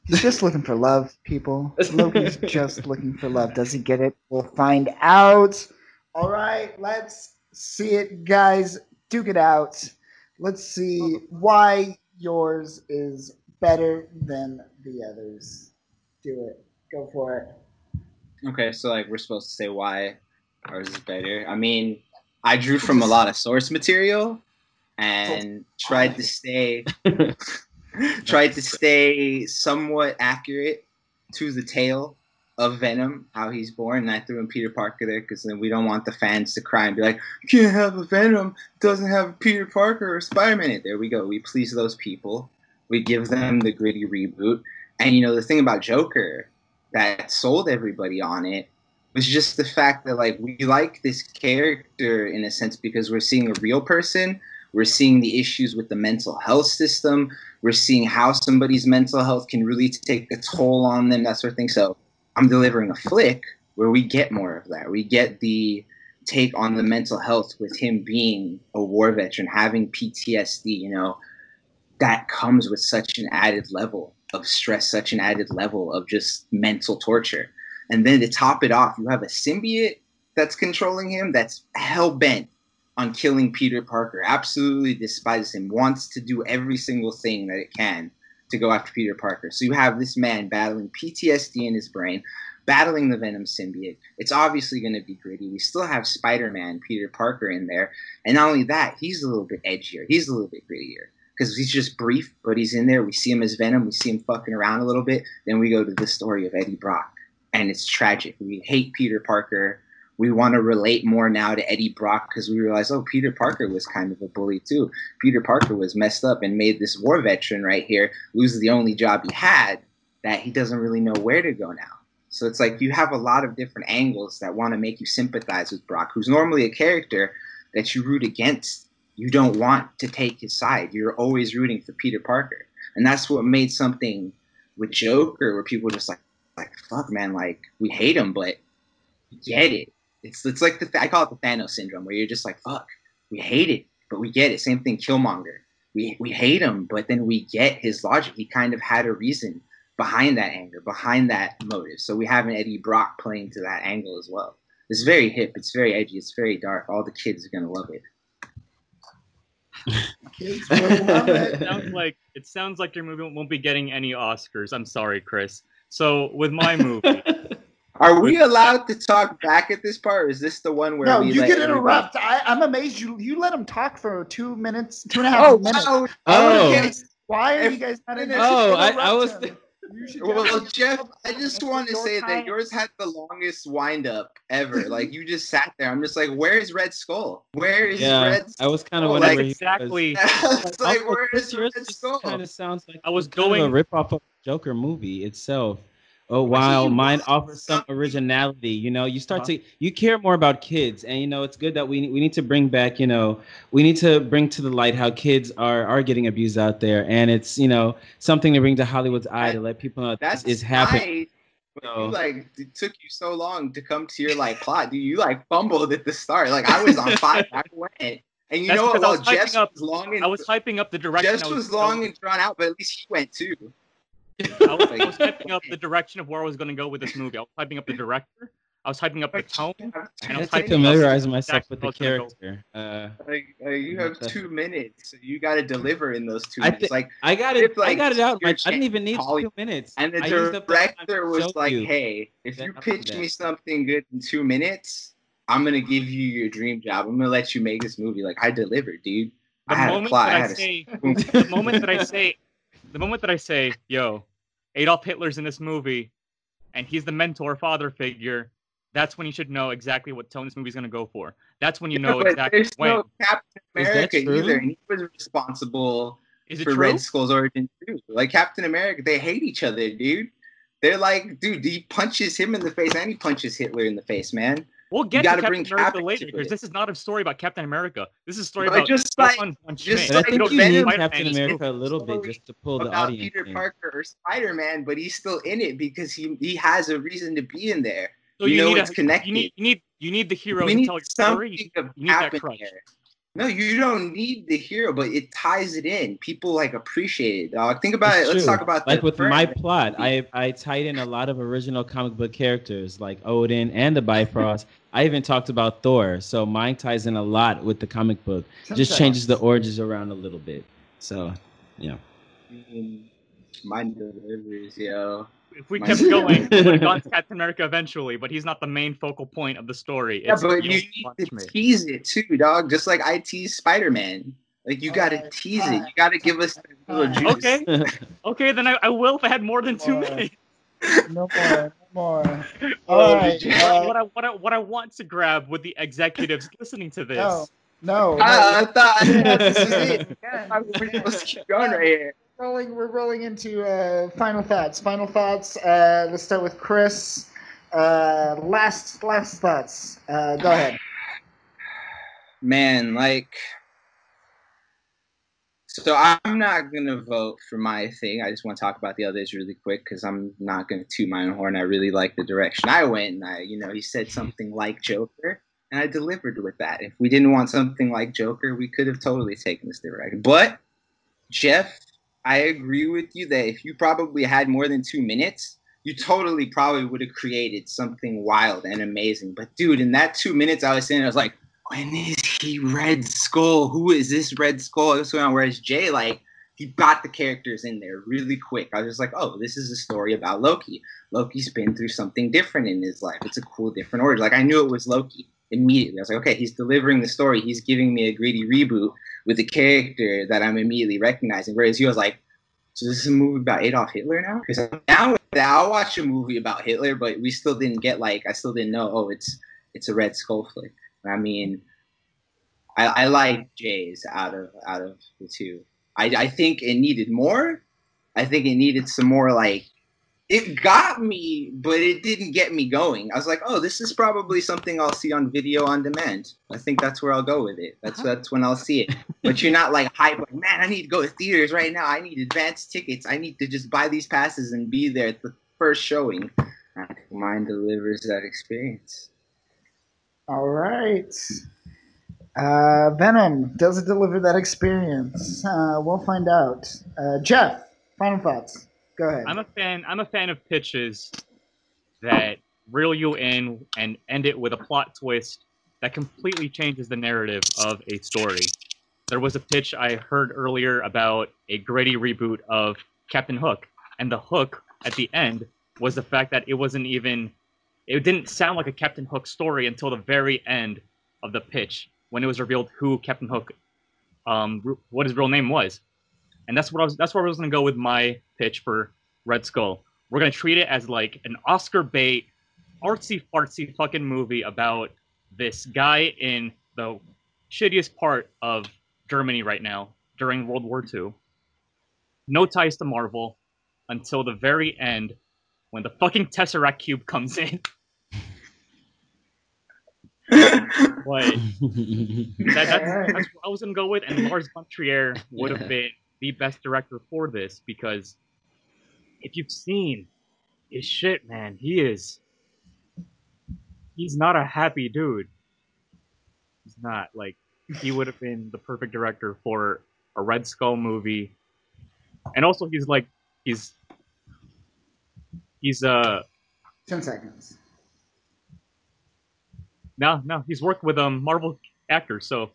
He's just looking for love, people. Loki's just looking for love. Does he get it? We'll find out. All right, let's see it, guys. Duke it out. Let's see why yours is better than the others. Do it. Go for it. Okay, so like we're supposed to say why ours is better. I mean, I drew from a lot of source material and tried to stay tried to stay somewhat accurate to the tale of Venom, how he's born, and I threw in Peter Parker there because then we don't want the fans to cry and be like, "You can't have a Venom, doesn't have a Peter Parker or Spider Man." There we go. We please those people. We give them the gritty reboot, and you know the thing about Joker that sold everybody on it was just the fact that like we like this character in a sense because we're seeing a real person we're seeing the issues with the mental health system. We're seeing how somebody's mental health can really take a toll on them that sort of thing. So i'm delivering a flick where we get more of that. We get the take on the mental health with him being a war veteran having ptsd you know. That comes with such an added level of stress such an added level of just mental torture. And then to top it off, you have a symbiote that's controlling him that's hell bent on killing Peter Parker, absolutely despises him, wants to do every single thing that it can to go after Peter Parker. So you have this man battling PTSD in his brain battling the Venom symbiote. It's obviously going to be gritty. We still have Spider-Man, Peter Parker in there, and not only that, he's a little bit edgier. He's a little bit grittier because he's just brief, but he's in there. We see him as Venom. We see him fucking around a little bit. Then we go to the story of Eddie Brock, and it's tragic. We hate Peter Parker. We want to relate more now to Eddie Brock because we realize, oh, Peter Parker was kind of a bully too. Peter Parker was messed up and made this war veteran right here lose the only job he had that he doesn't really know where to go now. So it's like you have a lot of different angles that want to make you sympathize with Brock, who's normally a character that you root against. You don't want to take his side. You're always rooting for Peter Parker. And that's what made something with Joker where people just like like fuck man, like we hate him, but get it. It's it's like the I call it the Thanos syndrome where you're just like fuck, we hate it, but we get it. Same thing Killmonger. We we hate him, but then we get his logic. He kind of had a reason behind that anger, behind that motive. So we have an Eddie Brock playing to that angle as well. It's very hip. It's very edgy. It's very dark. All the kids are gonna love it. Kids will love It it. sounds like it sounds like your movie won't be getting any Oscars. I'm sorry, Chris. So with my movie, Are we allowed to talk back at this part? Or is this the one where No, we you let can everybody- interrupt. I, I'm amazed you you let him talk for two minutes, two and a half Oh minutes. wow! Oh. Okay. Oh. Why are If- you guys not in Oh, I- I was Interrupt him. You should Well, Jeff, I just want to say time. that yours had the longest wind up ever. Like you just sat there. I'm just like, where is Red Skull? Where is yeah, Red I was kind of Oh, wondering like where was. exactly. it's like, Also, where Chris, is yours Red Skull? kind of sounds like I was kind of going- a rip off of Joker movie itself. Oh, wow, mine was offers some originality, you know, you start Uh-huh. to you care more about kids, and you know it's good that we we need to bring back, you know, we need to bring to the light how kids are are getting abused out there, and it's you know something to bring to Hollywood's eye to let people know that That's happening. So- you like it took you so long to come to your like plot. Dude, you like fumbled at the start. Like I was on fire. I went. And you That's know what? because I Well, was up- was long and I was hyping up the direction. Jeff's I was was long and drawn out, but at least he went too. I was, I was hyping up the direction of where I was going to go with this movie. I was hyping up the director. I was hyping up the tone. I And I was to hyping up myself with the what's gonna go. character. Uh, Like, uh, you have That's- two minutes. So you got to deliver in those two I minutes. like, I got it. If, I got it out. you're I didn't even need Holly- two minutes. and the I the director was like, you. "Hey, if you pitch me something good in two minutes, I'm gonna give you your dream job. I'm gonna let you make this movie." Like I delivered, dude. The I had a moment plot. that I I say, the moment that I say, the moment that I say, "Yo, Adolf Hitler's in this movie, and he's the mentor father figure," that's when you should know exactly what tone this movie's going to go for. That's when you know but exactly there's when. no Captain America true? either, and he was responsible Is it for true? Red Skull's origin too. Like Captain America, they hate each other, dude. They're like, dude, he punches him in the face and he punches Hitler in the face, man. We'll get to gotta Captain bring America Cap later because this is not a story about Captain America. This is a story But about just like- Stefan von just But I think the you need Captain America a little bit just to pull the about audience Peter in. Parker or Spider Man, but he's still in it because he he has a reason to be in there. So you know need it's a, connected. You need, you need you need the hero we to need tell your story. something You, need that happen crutch. here. No, you don't need the hero, but it ties it in. People like appreciate it. Dog. Think about It's it. Let's talk about like the with my plot. I I tied in a lot of original comic book characters like Odin and the Bifrost. I even talked about Thor, so mine ties in a lot with the comic book. Just changes the origins around a little bit. So, yeah. Mine delivers, yo. If we My- kept going, we would have to Captain America eventually, but he's not the main focal point of the story. Yeah, It's but Adolf you need to tease it too, dog. Just like I tease Spider Man. Like you gotta Alright, tease it. alright, You gotta give us a little juice. Okay, okay, then I, I will if I had more than two Alright. minutes. No more. No more. All right. did uh, what I what I what I want to grab with the executives listening to this. no. No. Ah, I thought Yeah, this is yeah. it. We're supposed to keep going right here. rolling we're rolling into uh, final thoughts final thoughts uh, let's start with chris uh, last last thoughts uh, go ahead Man, like so I'm not gonna vote for my thing. I just want to talk about the others really quick because I'm not gonna toot my own horn. I really like the direction I went, and I, you know, he said something like Joker, and I delivered with that. If we didn't want something like Joker, we could have totally taken this direction. But Jeff, I agree with you that if you probably had more than two minutes, you totally probably would have created something wild and amazing. But dude, in that two minutes, I was there, I was like, when is he Red Skull? Who is this Red Skull? What's going on? Whereas Jay, like, he got the characters in there really quick. I was just like, oh, this is a story about Loki. Loki's been through something different in his life. It's a cool, different origin. Like I knew it was Loki immediately. I was like, okay, he's delivering the story. He's giving me a greedy reboot with a character that I'm immediately recognizing. Whereas he was like, so this is a movie about Adolf Hitler now? Because now, I'll watch a movie about Hitler, but we still didn't get like I still didn't know. Oh, it's it's a Red Skull flick. I mean, I, I like Jay's out of out of the two. I, I think it needed more. I think it needed some more like it got me, but it didn't get me going. I was like, oh, this is probably something I'll see on video on demand. I think that's where I'll go with it. That's Uh-huh. that's when I'll see it. But you're not like hype, like, man, I need to go to theaters right now. I need advanced tickets. I need to just buy these passes and be there at the first showing. Mine delivers that experience. All right. Uh, Venom does it deliver that experience? Uh, we'll find out. Uh, Jeff, final thoughts. Go ahead. I'm a fan. I'm a fan of pitches that reel you in and end it with a plot twist that completely changes the narrative of a story. There was a pitch I heard earlier about a gritty reboot of Captain Hook, and the hook at the end was the fact that it wasn't even. It didn't sound like a Captain Hook story until the very end of the pitch when it was revealed who Captain Hook, um, what his real name was and that's what I was. That's where I was gonna go with my pitch for Red Skull. We're gonna treat it as like an Oscar bait, artsy fartsy fucking movie about this guy in the shittiest part of Germany right now during World War II. No ties to Marvel until the very end when the fucking Tesseract cube comes in. But that, that's, that's what I was gonna go with, and Lars von Trier would have been the best director for this because if you've seen his shit, man, he is he's not a happy dude. He's not like he would have been the perfect director for a Red Skull movie, and also he's like he's he's uh Ten seconds. no no he's worked with um Marvel actors, so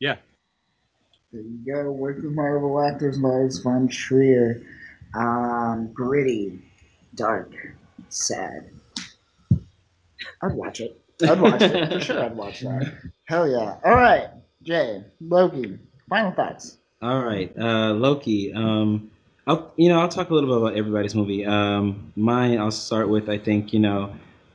yeah. There you go. Work with Marvel actors, Lars von Trier. Um, gritty, dark, sad. I'd watch it. I'd watch it. For sure, I'd watch that. Hell yeah. All right, Jay, Loki, final thoughts. All right, uh, Loki. Um, I'll you know I'll talk a little bit about everybody's movie. Um, mine I'll start with I think you know,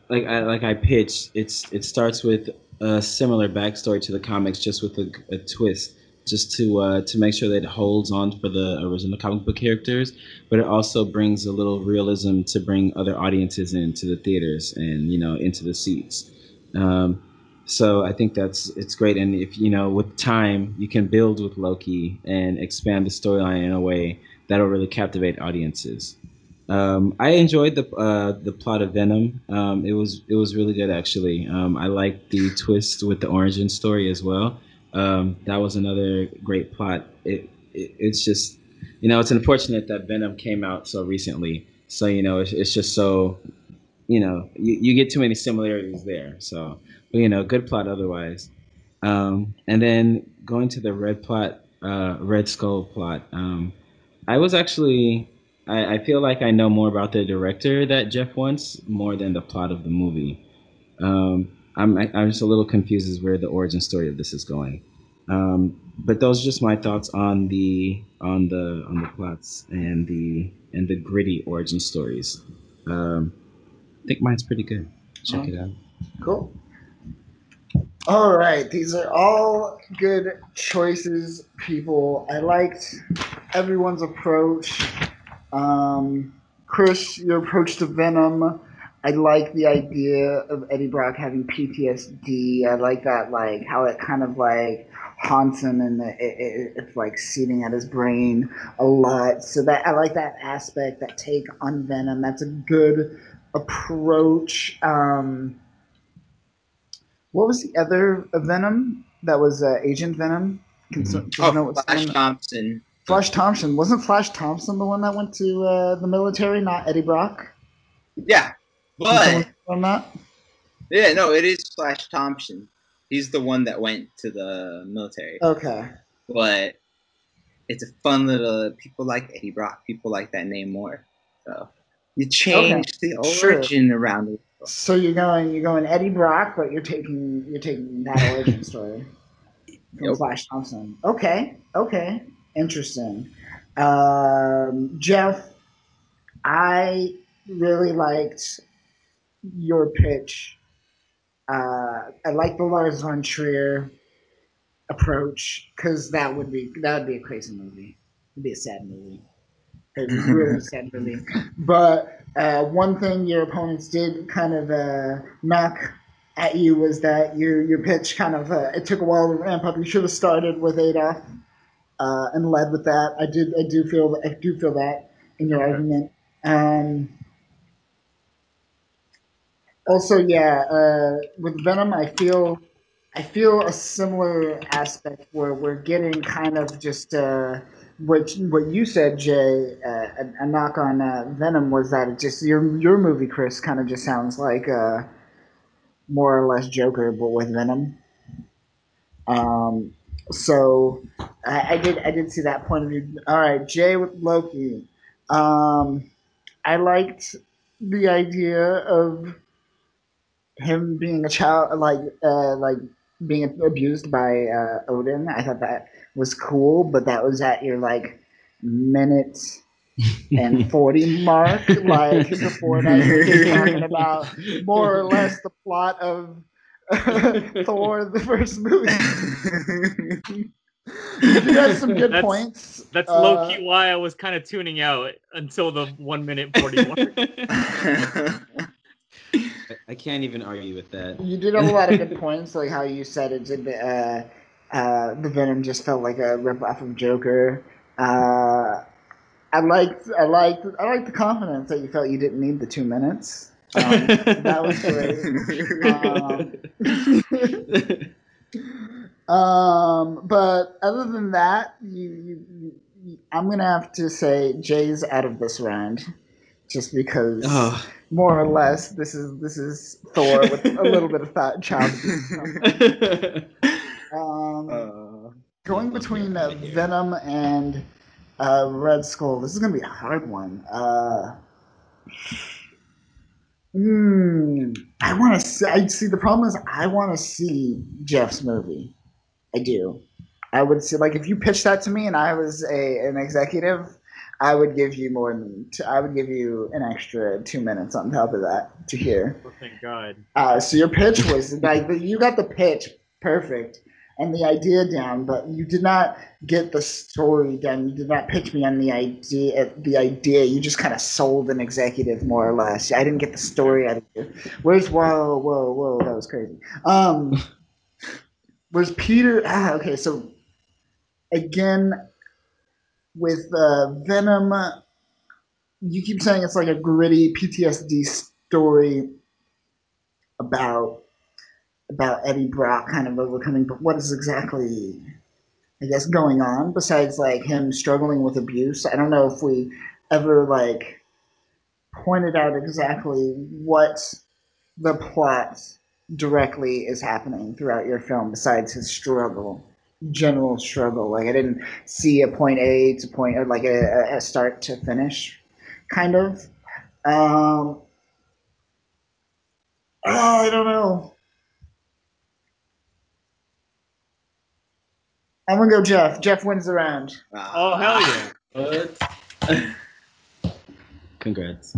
like I like I pitched. It's it starts with a similar backstory to the comics, just with a, a twist, just to uh, to make sure that it holds on for the original comic book characters, but it also brings a little realism to bring other audiences into the theaters and you know into the seats. Um, so I think that's it's great, and if you know with time you can build with Loki and expand the storyline in a way that'll really captivate audiences. Um, I enjoyed the uh, the plot of Venom. Um, it was it was really good actually. Um, I liked the twist with the origin story as well. Um, that was another great plot. It, it it's just you know it's unfortunate that Venom came out so recently. So you know it's, it's just so you know you, you get too many similarities there. So but you know good plot otherwise. Um, and then going to the red plot, uh, Red Skull plot. I was actually I, I feel like I know more about the director that Jeff wants more than the plot of the movie. Um, I'm I'm just a little confused as where the origin story of this is going. Um, but those are just my thoughts on the on the on the plots and the and the gritty origin stories. Um, I think mine's pretty good. Check it out. Cool. All right, these are all good choices, people. I liked everyone's approach. Um, Chris, your approach to Venom. I like the idea of Eddie Brock having PTSD. I like that, like how it kind of like haunts him and it, it, it's like seeding at his brain a lot. So that I like that aspect, that take on Venom. That's a good approach. Um, what was the other Venom? That was uh, Agent Venom. Can, so, does Oh, Flash the Thompson. Flash Thompson. Wasn't Flash Thompson the one that went to uh, the military, not Eddie Brock? Yeah, but on that? yeah, no, it is Flash Thompson. He's the one that went to the military. Okay. But it's a fun little. People like Eddie Brock. People like that name more. So you change the Sure. origin around it. So you're going you're going Eddie Brock, but you're taking you're taking that origin story from Yep. Flash Thompson. Okay, okay, interesting. Um, Jeff, I really liked your pitch. Uh, I like the Lars von Trier approach because that would be that would be a crazy movie. It'd be a sad movie. It'd be a really sad movie. But uh, one thing your opponents did kind of uh, knock at you was that your your pitch kind of uh, it took a while to ramp up. You should have started with Adolf uh, and led with that. I did I do feel I do feel that in your Okay. argument. Um, also, yeah, uh, with Venom, I feel I feel a similar aspect where we're getting kind of just uh, what what you said, Jay. Uh, a, a knock on uh, Venom was that it just your your movie, Chris, kind of just sounds like uh, more or less Joker, but with Venom. Um, so I, I did I did see that point of view. All right, Jay with Loki. Um, I liked the idea of him being a child, like uh, like being abused by uh, Odin. I thought that was cool, but that was at your like minute and forty mark, like before that you're talking about more or less the plot of Thor, the first movie. you did have some good That's- points. That's Uh, low key why I was kind of tuning out until the one minute forty mark. I- I can't even argue with that. You did have a lot of good points, like how you said it did. Uh, uh, the Venom just felt like a rip off of Joker. Uh, I liked, I liked, I liked the confidence that you felt you didn't need the two minutes. Um, that was great. Um, but other than that, you, you, you, I'm gonna have to say Jay's out of this round, just because oh. more or less this is this is Thor with a little bit of fat child. abuse. Um, Uh, going between uh, Venom and uh, Red Skull, this is gonna be a hard one. Uh, hmm, I want to see. I see. The problem is, I want to see Jeff's movie. I do. I would see like if you pitched that to me and I was a an executive, I would give you more than t- I would give you an extra two minutes on top of that to hear. Oh, thank God. Uh, so your pitch was like you got the pitch perfect and the idea down, but you did not get the story done. You did not pitch me on the idea. The idea you just kind of sold an executive more or less. I didn't get the story out of you. Where's whoa whoa whoa that was crazy. Um, where's Peter? Ah, okay, so again with uh, Venom, you keep saying it's like a gritty PTSD story about about Eddie Brock kind of overcoming, but what is exactly, I guess, going on besides like him struggling with abuse? I don't know if we ever like pointed out exactly what the plot directly is happening throughout your film besides his struggle general struggle. Like i didn't see a point a to point or like a, a start to finish kind of. Um oh i don't know i'm gonna go jeff jeff wins the round Oh hell yeah! What? Congrats.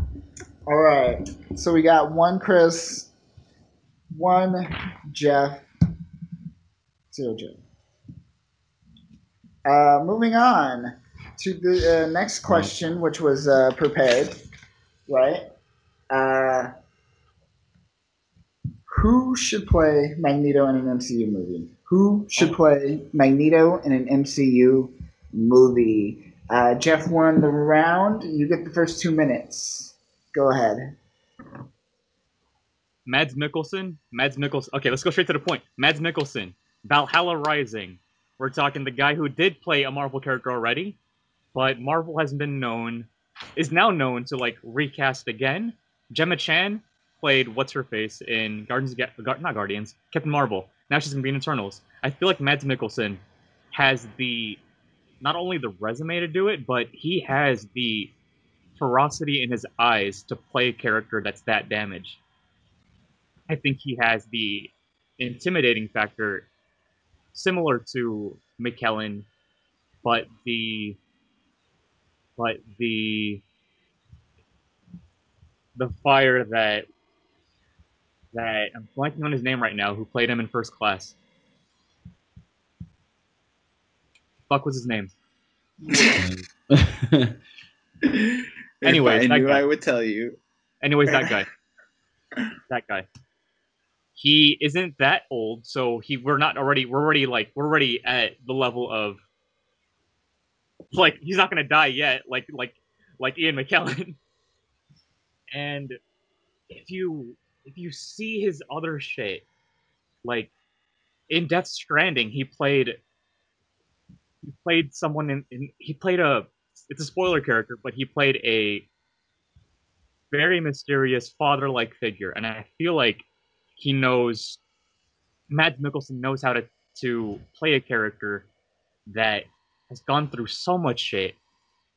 all right so we got one chris one jeff zero jeff uh, moving on to the uh, next question, which was uh, prepared, right? Uh, who should play Magneto in an MCU movie? Who should play Magneto in an MCU movie? Uh, Jeff won the round. You get the first two minutes. Go ahead. Mads Mikkelsen. Mads Mikkelsen. Okay, let's go straight to the point. Mads Mikkelsen. Valhalla Rising. We're talking the guy who did play a Marvel character already, but Marvel has been known, is now known to like recast again. Gemma Chan played what's her face in Guardians, of Ga- Gar- not Guardians, Captain Marvel. Now she's gonna be in Eternals. I feel like Mads Mikkelsen has the not only the resume to do it, but he has the ferocity in his eyes to play a character that's that damaged. I think he has the intimidating factor similar to McKellen, but the but the the fire that that I'm blanking on his name right now, who played him in first class. Fuck was his name? Anyways, if I knew. I would tell you. Anyways, that guy. that guy. He isn't that old, so he we're not already we're already like we're already at the level of like he's not gonna die yet, like like like Ian McKellen. and if you if you see his other shit, like in Death Stranding, he played he played someone in, in he played a it's a spoiler character, but he played a very mysterious father-like figure, and I feel like he knows Mads Mikkelsen knows how to to play a character that has gone through so much shit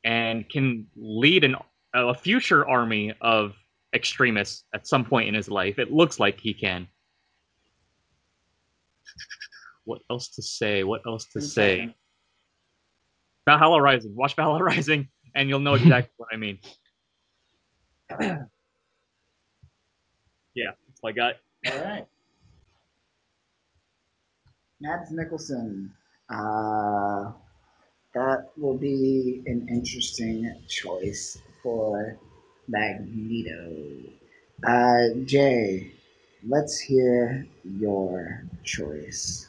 and can lead an a future army of extremists at some point in his life. It looks like he can. What else to say? What else to say? Valhalla Rising. Watch Valhalla Rising, and you'll know exactly what I mean. yeah, that's all I got. All right. Mads Nicholson. Uh, that will be an interesting choice for Magneto. Uh, Jay, let's hear your choice.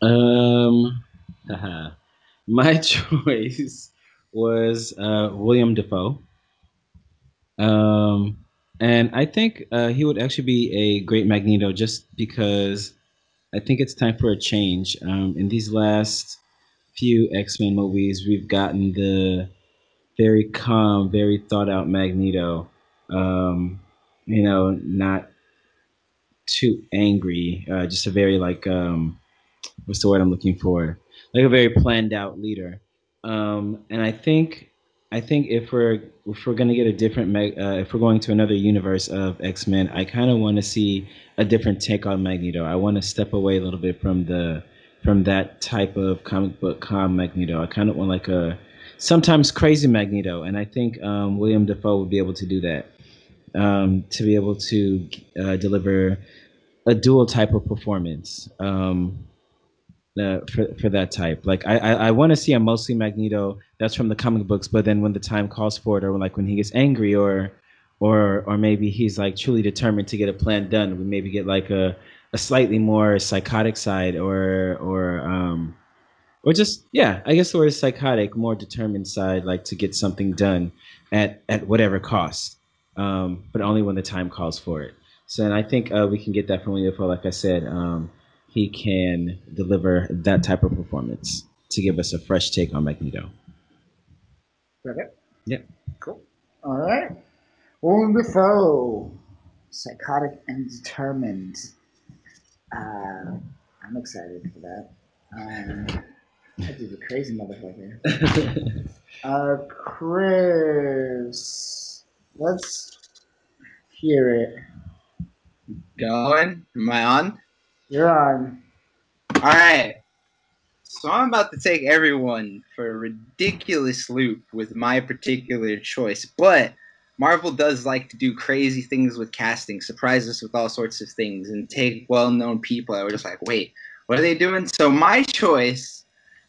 Um, haha. my choice was uh, William Dafoe. Um, and I think uh, he would actually be a great Magneto just because I think it's time for a change. Um, in these last few X Men movies, we've gotten the very calm, very thought out Magneto. Um, you know, not too angry, uh, just a very like um, what's the word I'm looking for? Like a very planned out leader. Um, and I think I think if we're if we're gonna get a different uh, if we're going to another universe of X Men, I kind of want to see a different take on Magneto. I want to step away a little bit from the from that type of comic book calm Magneto. I kind of want like a sometimes crazy Magneto, and I think um, William Dafoe would be able to do that. Um, to be able to uh, deliver a dual type of performance. Um, uh, for for that type. Like I I, I want to see a mostly Magneto that's from the comic books, but then when the time calls for it, or like when he gets angry, or or or maybe he's like truly determined to get a plan done, we maybe get like a a slightly more psychotic side, or or um or just yeah, I guess the word is psychotic, more determined side, like to get something done at at whatever cost, um, but only when the time calls for it. So and I think uh, we can get that from Dafoe, like I said. Um, he can deliver that type of performance to give us a fresh take on Magneto. Okay. Yeah. Cool. All right. Dafoe, psychotic and determined. Uh, I'm excited for that. Um, that dude's a crazy motherfucker. Uh, Chris, let's hear it. Going? Am I on? You're on. All right. So I'm about to take everyone for a ridiculous loop with my particular choice, but Marvel does like to do crazy things with casting, surprise us with all sorts of things, and take well-known people that we're just like, wait, what are they doing? So my choice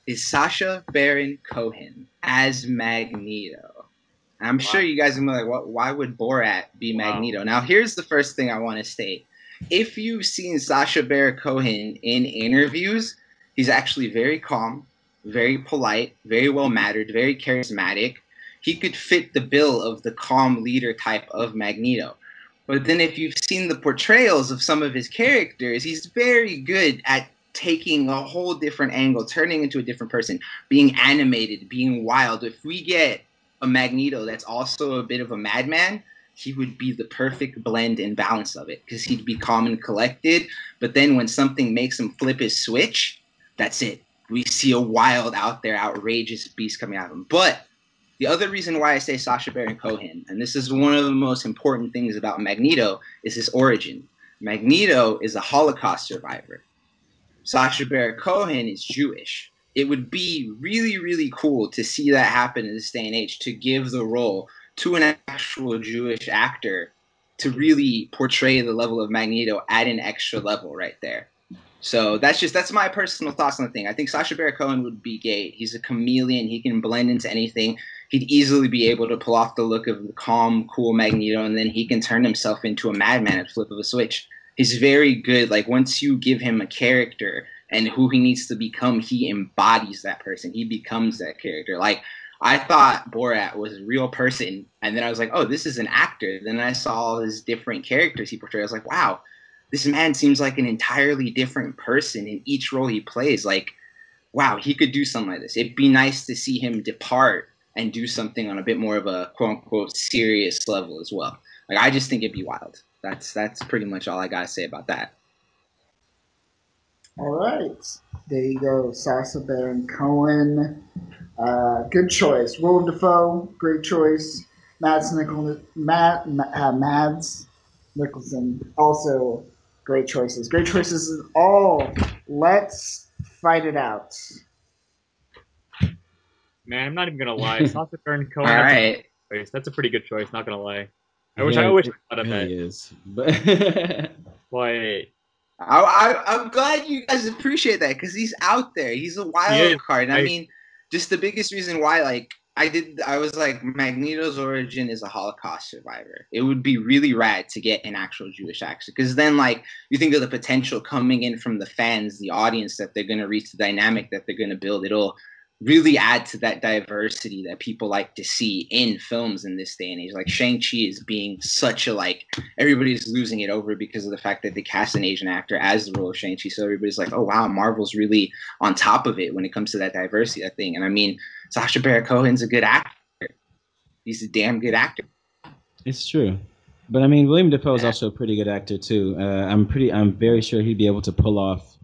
is Sacha Baron Cohen as Magneto. And I'm sure you guys are be like, what? Why would Borat be Wow. Magneto? Now, here's the first thing I want to state. If you've seen Sacha Baron Cohen in interviews, he's actually very calm, very polite, very well mannered, very charismatic. He could fit the bill of the calm leader type of Magneto. But then, if you've seen the portrayals of some of his characters, he's very good at taking a whole different angle, turning into a different person, being animated, being wild. If we get a Magneto that's also a bit of a madman, he would be the perfect blend and balance of it because he'd be calm and collected. But then when something makes him flip his switch, that's it. we see a wild out there, outrageous beast coming out of him. But the other reason why I say Sacha Baron Cohen, and this is one of the most important things about Magneto, is his origin. Magneto is a Holocaust survivor. Sacha Baron Cohen is Jewish. It would be really, really cool to see that happen in this day and age to give the role to an actual Jewish actor to really portray the level of Magneto at an extra level right there. So that's just that's my personal thoughts on the thing. I think Sacha Baron Cohen would be great. He's a chameleon. He can blend into anything. He'd easily be able to pull off the look of the calm, cool Magneto, and then he can turn himself into a madman at flip of a switch. He's very good. Like once you give him a character and who he needs to become, he embodies that person. He becomes that character. Like I thought Borat was a real person, and then I was like, oh, this is an actor. Then I saw all his different characters he portrayed. I was like, wow, this man seems like an entirely different person in each role he plays. Like, wow, he could do something like this. It'd be nice to see him depart and do something on a bit more of a quote unquote serious level as well. Like, I just think it'd be wild. That's that's pretty much all I gotta say about that. All right, there you go, Sacha Baron Cohen. Uh, good choice. Willem Dafoe, great choice. Mads Nicholson, Matt, uh, Mads Nicholson, also Great choices. Great choices all. Let's fight it out. Man, I'm not even gonna lie. Sacha Baron Cohen. All right. That's, that's a pretty good choice. Not gonna lie. I wish I wish I thought of that. He is, but Wait. I, I, am glad you guys appreciate that because he's out there. He's a wild He is. card. I, I- mean, just the biggest reason why, like, I did, I was like, Magneto's origin is a Holocaust survivor. It would be really rad to get an actual Jewish actor because then, like, you think of the potential coming in from the fans, the audience that they're going to reach, the dynamic that they're going to build. It'll really add to that diversity that people like to see in films in this day and age. Like Shang-Chi is being such a like everybody's losing it over because of the fact that they cast an Asian actor as the role of Shang-Chi. So everybody's like, oh wow, Marvel's really on top of it when it comes to that diversity, that thing. And I mean, Sacha Baron Cohen's a good actor. He's a damn good actor. it's true. But I mean, William Dafoe is also a pretty good actor too. Uh, I'm pretty. I'm very sure he'd be able to pull off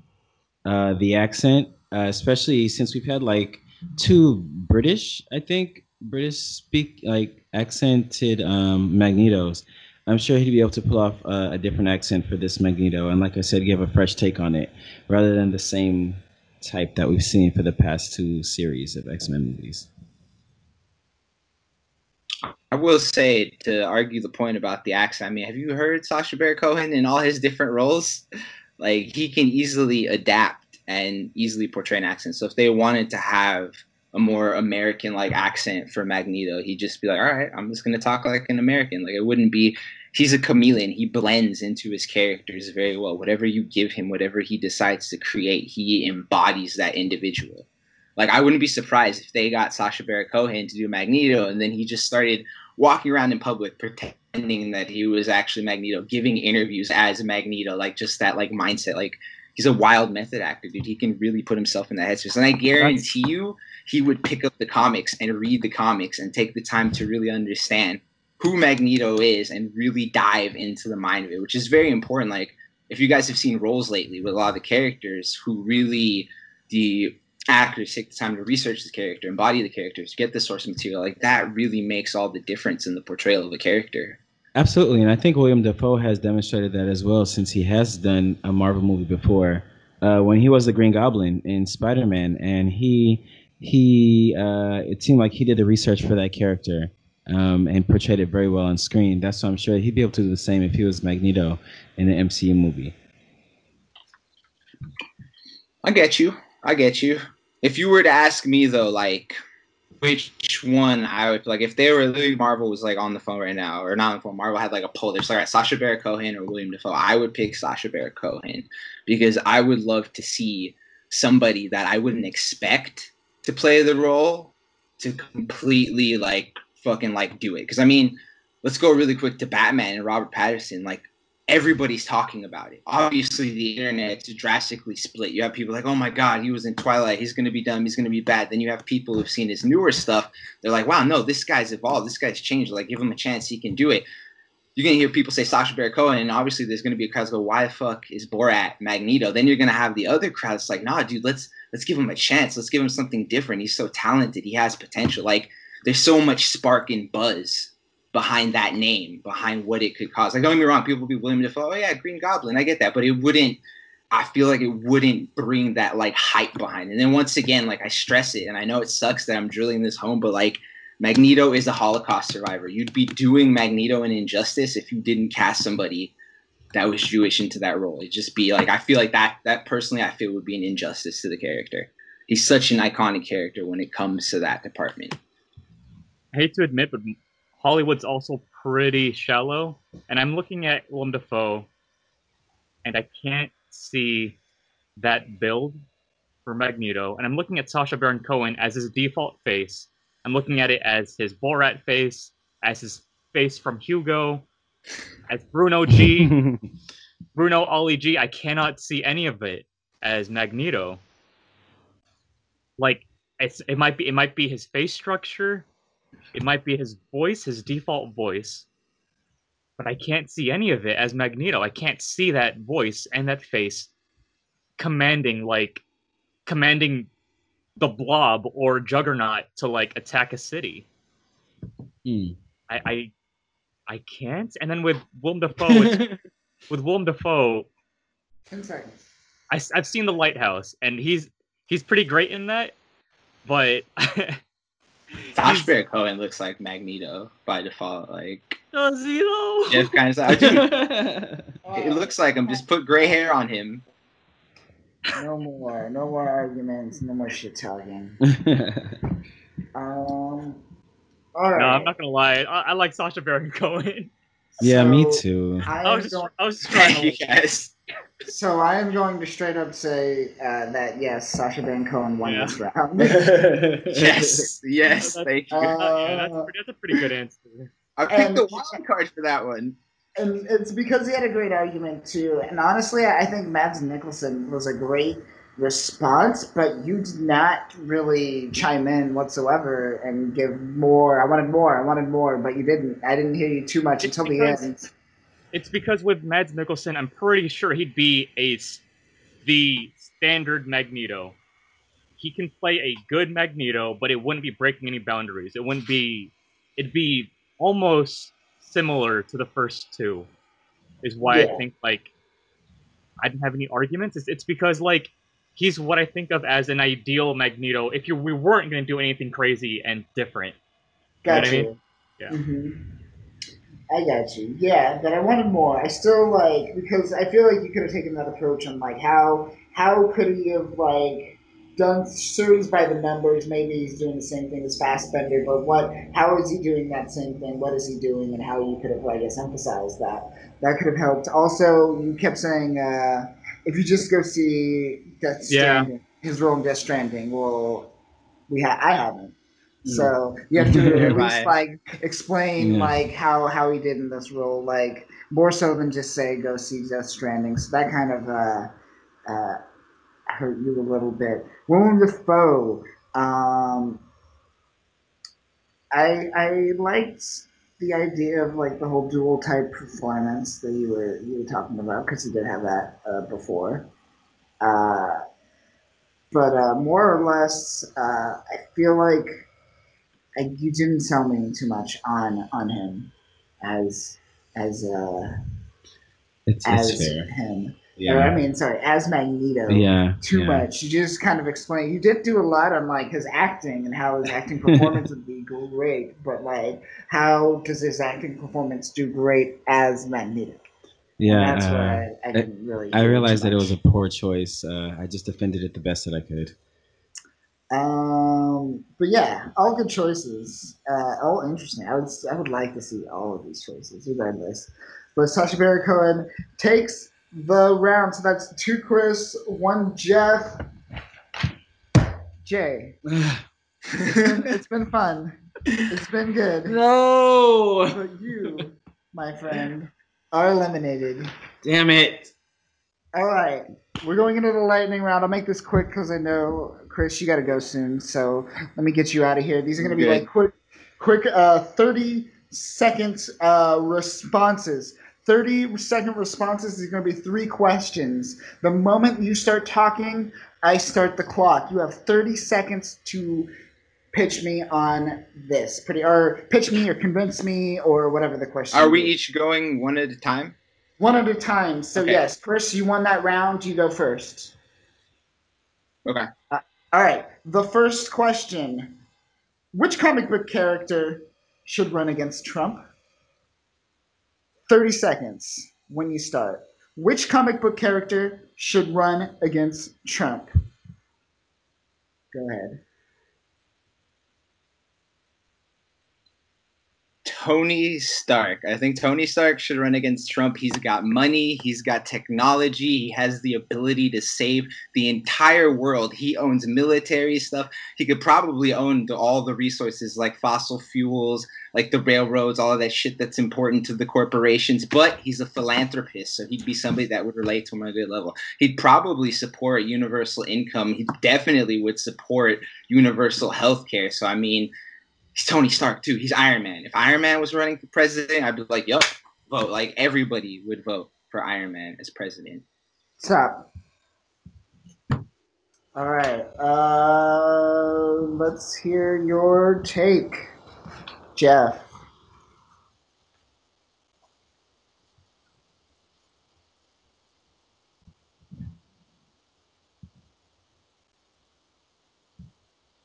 uh, the accent, uh, especially since we've had like two British, I think, British speak like accented um, Magnetos. I'm sure he'd be able to pull off uh, a different accent for this Magneto, and like I said, give a fresh take on it rather than the same type that we've seen for the past two series of X Men movies. I will say to argue the point about the accent. I mean, have you heard Sacha Baron Cohen in all his different roles? Like he can easily adapt and easily portray an accent. So if they wanted to have a more American like accent for Magneto, he'd just be like, "All right, I'm just gonna talk like an American." Like it wouldn't be. He's a chameleon. He blends into his characters very well. Whatever you give him, whatever he decides to create, he embodies that individual. Like I wouldn't be surprised if they got Sacha Baron Cohen to do Magneto, and then he just started walking around in public pretending that he was actually Magneto, giving interviews as Magneto, like just that like mindset. Like he's a wild method actor, dude. He can really put himself in that headspace, and I guarantee you, he would pick up the comics and read the comics and take the time to really understand who Magneto is and really dive into the mind of it, which is very important. Like if you guys have seen roles lately with a lot of the characters who really the actors take the time to research the character, embody the characters, get the source material, like that really makes all the difference in the portrayal of a character. Absolutely, and I think William Dafoe has demonstrated that as well, since he has done a Marvel movie before. Uh, when he was the Green Goblin in Spider Man, and he he uh, it seemed like he did the research for that character um, and portrayed it very well on screen. That's why I'm sure he'd be able to do the same if he was Magneto in an MCU movie. I get you. I get you. If you were to ask me though, like which one I would like if they were literally Marvel was like on the phone right now or not on the phone, Marvel had like a poll. There's like Sacha Baron Cohen or William Dafoe. I would pick Sacha Baron Cohen because I would love to see somebody that I wouldn't expect to play the role to completely like fucking like do it. Because I mean, let's go really quick to Batman and Robert Patterson. Like everybody's talking about it. Obviously, the internet's drastically split. You have people like, "Oh my god, he was in Twilight. He's gonna be dumb. He's gonna be bad." Then you have people who've seen his newer stuff. They're like, "Wow, no, this guy's evolved. This guy's changed. Like, give him a chance. He can do it." you're gonna hear people say Sacha Baron Cohen, and obviously there's gonna be a crowd that go, "Why the fuck is Borat Magneto?" Then you're gonna have the other crowd that's like, "Nah, dude, let's let's give him a chance. Let's give him something different. He's so talented. He has potential. Like there's so much spark and buzz behind that name, behind what it could cause. Like don't get me wrong, people will be willing to follow, oh yeah, Green Goblin, I get that, but it wouldn't. I feel like it wouldn't bring that like hype behind. it. And then once again, like I stress it, and I know it sucks that I'm drilling this home, but like Magneto is a Holocaust survivor. You'd be doing Magneto an injustice if you didn't cast somebody that was Jewish into that role. It'd just be like I feel like that that personally I feel would be an injustice to the character. He's such an iconic character when it comes to that department. I hate to admit, but Hollywood's also pretty shallow. And I'm looking at Willem Dafoe, and I can't see that build for Magneto. And I'm looking at Sacha Baron Cohen as his default face. I'm looking at it as his Borat face, as his face from Hugo, as Bruno G, Bruno Ali G. I cannot see any of it as Magneto. Like it's it might be it might be his face structure, it might be his voice, his default voice, but I can't see any of it as Magneto. I can't see that voice and that face commanding like commanding the blob or juggernaut to like attack a city. Hmm. I I, I can't. And then with Willem Dafoe, it's, with Willem Dafoe, Ten seconds. I, have seen the Lighthouse, and he's he's pretty great in that. But Sacha He's- Baron Cohen looks like Magneto by default. Like does he though? Jeff kind of dude, Uh, it looks like him. Just put gray hair on him. no more, no more arguments, no more shit talking. Um, all right. No, I'm not gonna lie. I, I like Sacha Baron Cohen. yeah, me too. I I was just, I was just trying to. yes. So I am going to straight up say uh, that yes, Sacha Baron Cohen won Yeah. this round. Yes. Yes. Thank you. Uh, yeah, that's, a pretty, that's a pretty good answer. I picked and- the wild card for that one. and it's because he had a great argument too. And honestly, I think Mads Mikkelsen was a great response, but you did not really chime in whatsoever and give more. I wanted more. I wanted more, but you didn't. I didn't hear you too much It's until the end. It's because with Mads Mikkelsen, I'm pretty sure he'd be a the standard Magneto. He can play a good Magneto, but it wouldn't be breaking any boundaries. It wouldn't be. It'd be almost similar to the first two. Is why Yeah. I think like I didn't have any arguments. It's, it's because like he's what I think of as an ideal Magneto. If you we weren't going to do anything crazy and different. know what Got I mean? Yeah. hmm I got you. Yeah, but I wanted more. I still like because I feel like you could have taken that approach on like how how could he have like done series by the numbers? Maybe he's doing the same thing as Fassbender, but what? How is he doing that same thing? What is he doing? And how you could have, I guess, emphasized that. That could have helped. Also, you kept saying uh, if you just go see Death Yeah. Stranding, his role in Death Stranding. Well, we ha- I haven't. So you have to at least like explain Yeah. like how how he did in this role, like more so than just say go see Death Stranding. So that kind of uh, uh, hurt you a little bit. Willem Dafoe, um, I I liked the idea of like the whole dual type performance that you were you were talking about because he did have that uh, before. Uh, but uh, more or less, uh, I feel like I, you didn't sell me too much on on him as as uh, It's, as it's fair. him. Or, I mean, sorry, as Magneto. Yeah. Too yeah. much. You just kind of explain. You did do a lot on like his acting and how his acting performance would be great, but like, how does his acting performance do great as Magneto? Yeah. And that's uh, why I, I didn't really. I realized that it was a poor choice. Uh, I just defended it the best that I could. Um, but yeah, all good choices. Uh, all interesting. I would I would like to see all of these choices, regardless. But Sacha Baron Cohen takes the round. So that's two Chris, one Jeff. Jay, it's been, it's been fun. It's been good. no! But you, my friend, are eliminated. Damn it! All right, we're going into the lightning round. I'll make this quick because I know Chris, you got to go soon. So let me get you out of here. These are going to be like quick, quick, uh, 30, second uh, responses. 30 second responses is going to be three questions. The moment you start talking, I start the clock. You have 30 seconds to pitch me on this. Pretty or pitch me or convince me or whatever the question Are we is. each going one at a time? One at a time. So Okay. yes, Chris, you won that round. You go first. Okay. All right. The first question: Which comic book character should run against Trump? Thirty seconds when you start. Which comic book character should run against Trump? Go ahead. Tony Stark. I think Tony Stark should run against Trump. He's got money, he's got technology, he has the ability to save the entire world. He owns military stuff. He could probably own the, all the resources like fossil fuels, like the railroads, all of that shit that's important to the corporations. But he's a philanthropist, so he'd be somebody that would relate to him on a good level. He'd probably support universal income. He definitely would support universal health care. So, I mean, he's Tony Stark too. He's Iron Man. If Iron Man was running for president, I'd be like, yup, vote. Like everybody would vote for Iron Man as president. Stop. All right. Uh, let's hear your take, Jeff.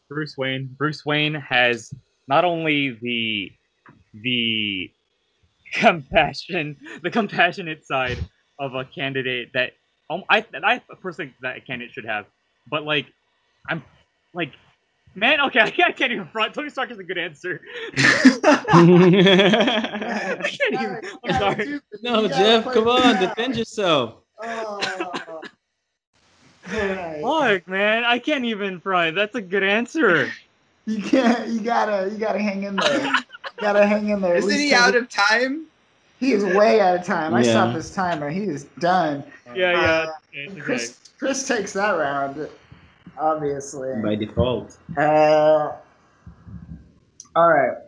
Bruce Wayne. Bruce Wayne has not only the the compassion, the compassionate side of a candidate that um, I that I personally think that a candidate should have, but like I'm like man, okay, I can't, I can't even front. Tony Stark is a good answer. I can't even. I'm sorry. no, Jeff, come on, defend yourself. Oh. All right. Fuck, man, I can't even front. That's a good answer. You can't. You gotta. You gotta hang in there. You gotta hang in there. At Isn't he out of time? He is way out of time. I stopped his timer. He is done. Yeah, yeah. Uh, it's okay. Chris. Chris takes that round. Obviously. By default. Uh, all right.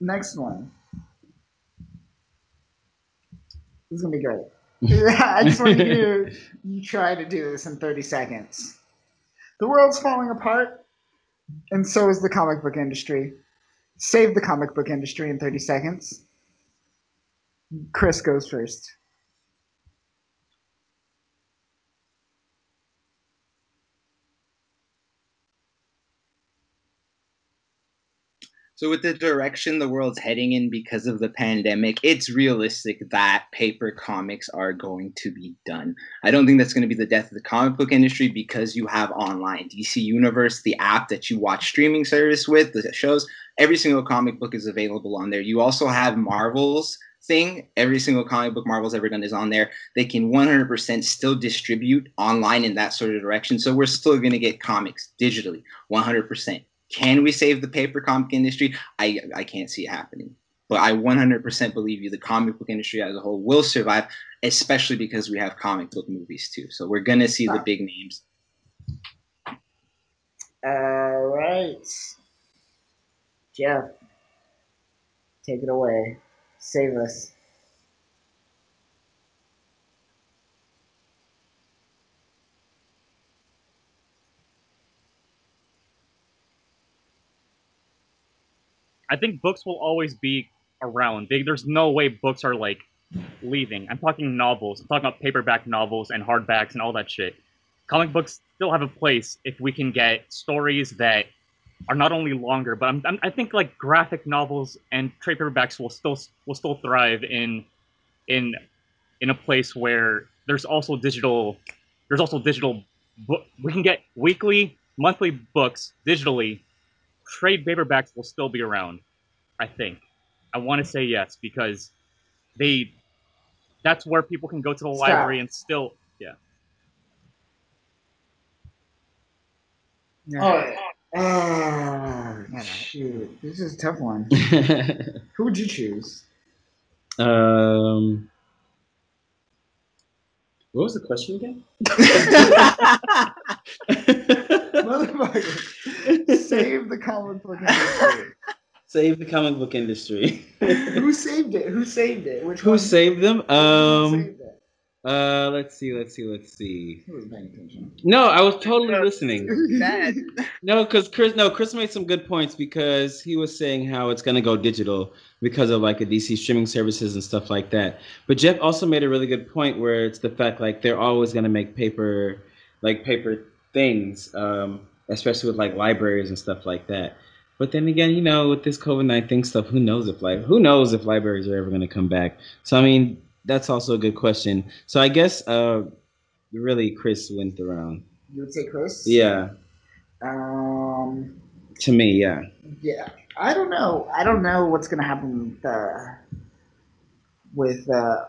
Next one. This is gonna be great. I just want you to you try to do this in 30 seconds. The world's falling apart, and so is the comic book industry. Save the comic book industry in 30 seconds. Chris goes first. So with the direction the world's heading in because of the pandemic, it's realistic that paper comics are going to be done. I don't think that's going to be the death of the comic book industry because you have online DC Universe, the app that you watch streaming service with, the shows, every single comic book is available on there. You also have Marvel's thing. Every single comic book Marvel's ever done is on there. They can 100% still distribute online in that sort of direction. So we're still going to get comics digitally, 100%. Can we save the paper comic industry? I I can't see it happening. But I 100% believe you, the comic book industry as a whole will survive, especially because we have comic book movies too. So we're gonna see the big names. All right. Jeff, take it away. Save us. I think books will always be around. They, there's no way books are like leaving. I'm talking novels. I'm talking about paperback novels and hardbacks and all that shit. Comic books still have a place if we can get stories that are not only longer, but I'm, I'm, I think like graphic novels and trade paperbacks will still will still thrive in in in a place where there's also digital there's also digital. We can get weekly, monthly books digitally trade paperbacks will still be around. I think. I want to say yes because they. That's where people can go to the Stop. library and still. Yeah. All right. Oh, shoot. This is a tough one. Who would you choose? um, what was the question again? Motherfucker. Save the comic book industry. Save the comic book industry. Who saved it? Who saved it? Which Who one? saved them? Who Um. saved it? Uh. Let's see. Let's see. Let's see. Was? No, I was totally listening. No, because Chris, no, Chris made some good points because he was saying how it's gonna go digital because of like a DC streaming services and stuff like that. But Jeff also made a really good point where it's the fact like they're always gonna make paper, like paper things, um, especially with like libraries and stuff like that. But then again, you know, with this COVID nineteen stuff, who knows if like who knows if libraries are ever gonna come back? So I mean, that's also a good question. So I guess uh, really, Chris went around. You would say Chris? Yeah, Um. to me, yeah. Yeah, I don't know. I don't know what's gonna happen with uh, with uh,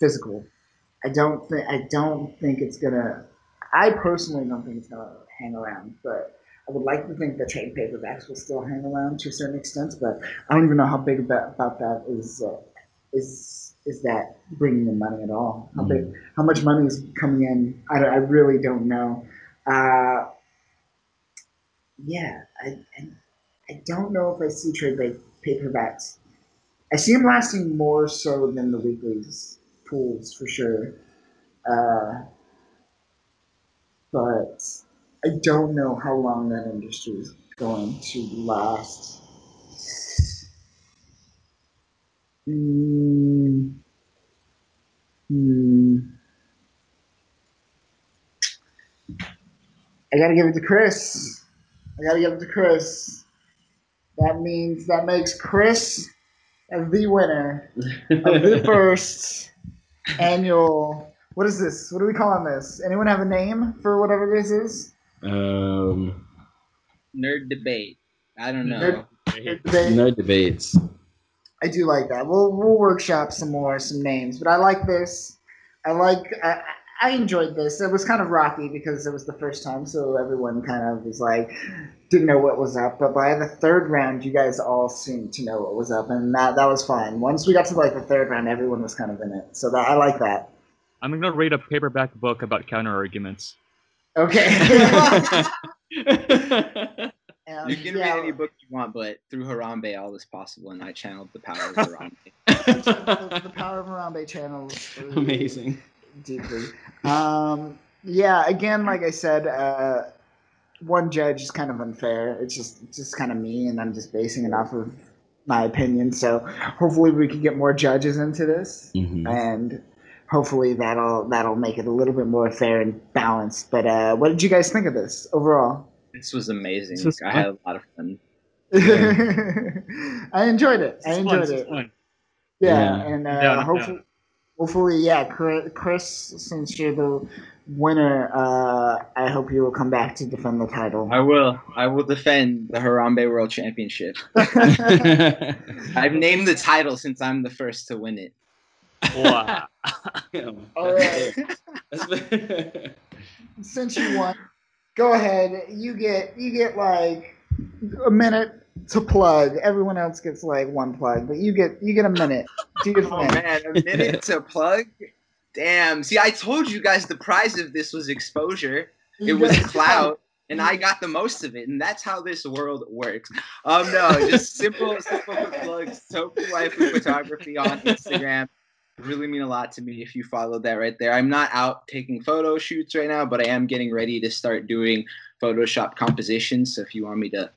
physical. I don't think. I don't think it's gonna. I personally don't think it's gonna hang around, but I would like to think that trade paperbacks will still hang around to a certain extent. But I don't even know how big about, about that is. Uh, is is that bringing in money at all? How big? How much money is coming in? I, don't- I really don't know. Uh, yeah, I, I I don't know if I see trade ba- paperbacks. I see them lasting more so than the weeklies pools for sure. Uh, but I don't know how long that industry is going to last. Mm, hmm. I gotta give it to Chris. I gotta give it to Chris. That means that makes Chris as the winner of the first annual. What is this? What are we calling this? Anyone have a name for whatever this is? Um, Nerd debate. I don't know. Nerd- Hey, They- nerd debates. I do like that. We'll we'll workshop some more, some names, but I like this. I like. I, I enjoyed this. It was kind of rocky because it was the first time, so everyone kind of was like didn't know what was up. But by the third round, you guys all seemed to know what was up, and that that was fine. Once we got to like the third round, everyone was kind of in it. So that I like that. I'm gonna read a paperback book about counter arguments. Okay. Um, You can yeah, read any book you want, but through Harambe, all is possible, and I channeled the power of Harambe. the, the power of Harambe channels. are- Amazing. deeply. Um, yeah, again, like I said, uh, one judge is kind of unfair. It's just it's just kind of me, and I'm just basing it off of my opinion. So hopefully we can get more judges into this, Mhm. and hopefully that'll that'll make it a little bit more fair and balanced. But uh, what did you guys think of this overall? This was amazing. This was I had a lot of fun. I enjoyed it. I This fun, enjoyed it. fun. Yeah, Yeah. and uh, Yeah, no hopefully, doubt. hopefully, yeah, Chris, Chris, since you're the winner, uh, I hope you will come back to defend the title. I will. I will defend the Harambe World Championship. I've named the title since I'm the first to win it. Wow. All right. since you won, go ahead. You get you get like a minute to plug. Everyone else gets like one plug, but you get you get a minute. Do your Oh man, a minute to plug. Damn. See, I told you guys the prize of this was exposure. It was get- clout, and I got the most of it, and that's how this world works. Um, no, just simple, simple quick plugs. Tofu Waifu Photography on Instagram. Really mean a lot to me if you followed that right there. I'm not out taking photo shoots right now, but I am getting ready to start doing Photoshop compositions. So if you want me to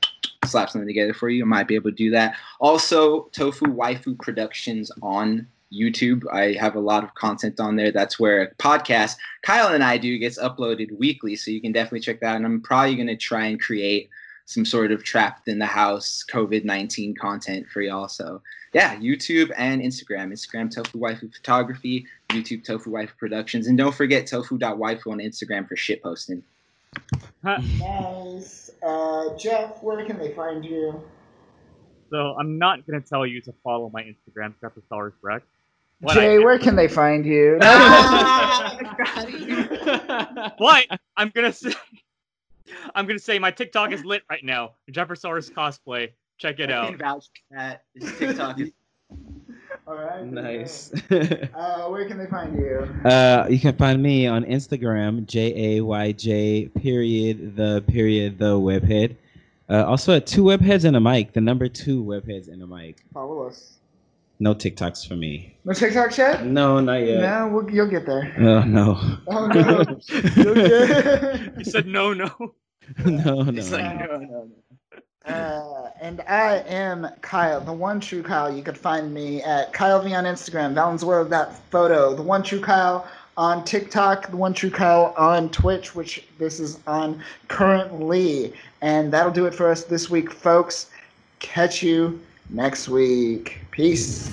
slap something together for you, I might be able to do that. Also, Tofu Waifu Productions on YouTube. I have a lot of content on there. That's where a podcast Kyle and I do gets uploaded weekly, so you can definitely check that out. And I'm probably going to try and create some sort of trapped in the house COVID 19 content for y'all. So, yeah, YouTube and Instagram. Instagram Tofu Waifu Photography, YouTube Tofu Waifu Productions. And don't forget tofu.waifu on Instagram for shit posting. Nice. Uh, Jeff, where can they find you? So I'm not gonna tell you to follow my Instagram, Trevor Stars Rec. What Jay, where can they find you? But I'm gonna say, I'm gonna say my TikTok is lit right now. Jeffersaurus cosplay. Check it I out. can vouch for that. This TikTok is All right. nice. Uh, where can they find you? Uh, you can find me on Instagram, J A Y J period the period the webhead. Uh, also at two webheads and a mic. The number two webheads and a mic. Follow us. No TikToks for me. No TikTok yet? No, not yet. No, we'll, you'll get there. Oh no. Oh no. You'll get- You said no, no. no, no. It's like, no, no, no. Uh, and I am Kyle, the one true Kyle. You could find me at Kyle V on Instagram, Valenzuela that photo, the one true Kyle on TikTok, the one true Kyle on Twitch, which this is on currently. And that'll do it for us this week, folks. Catch you next week. Peace.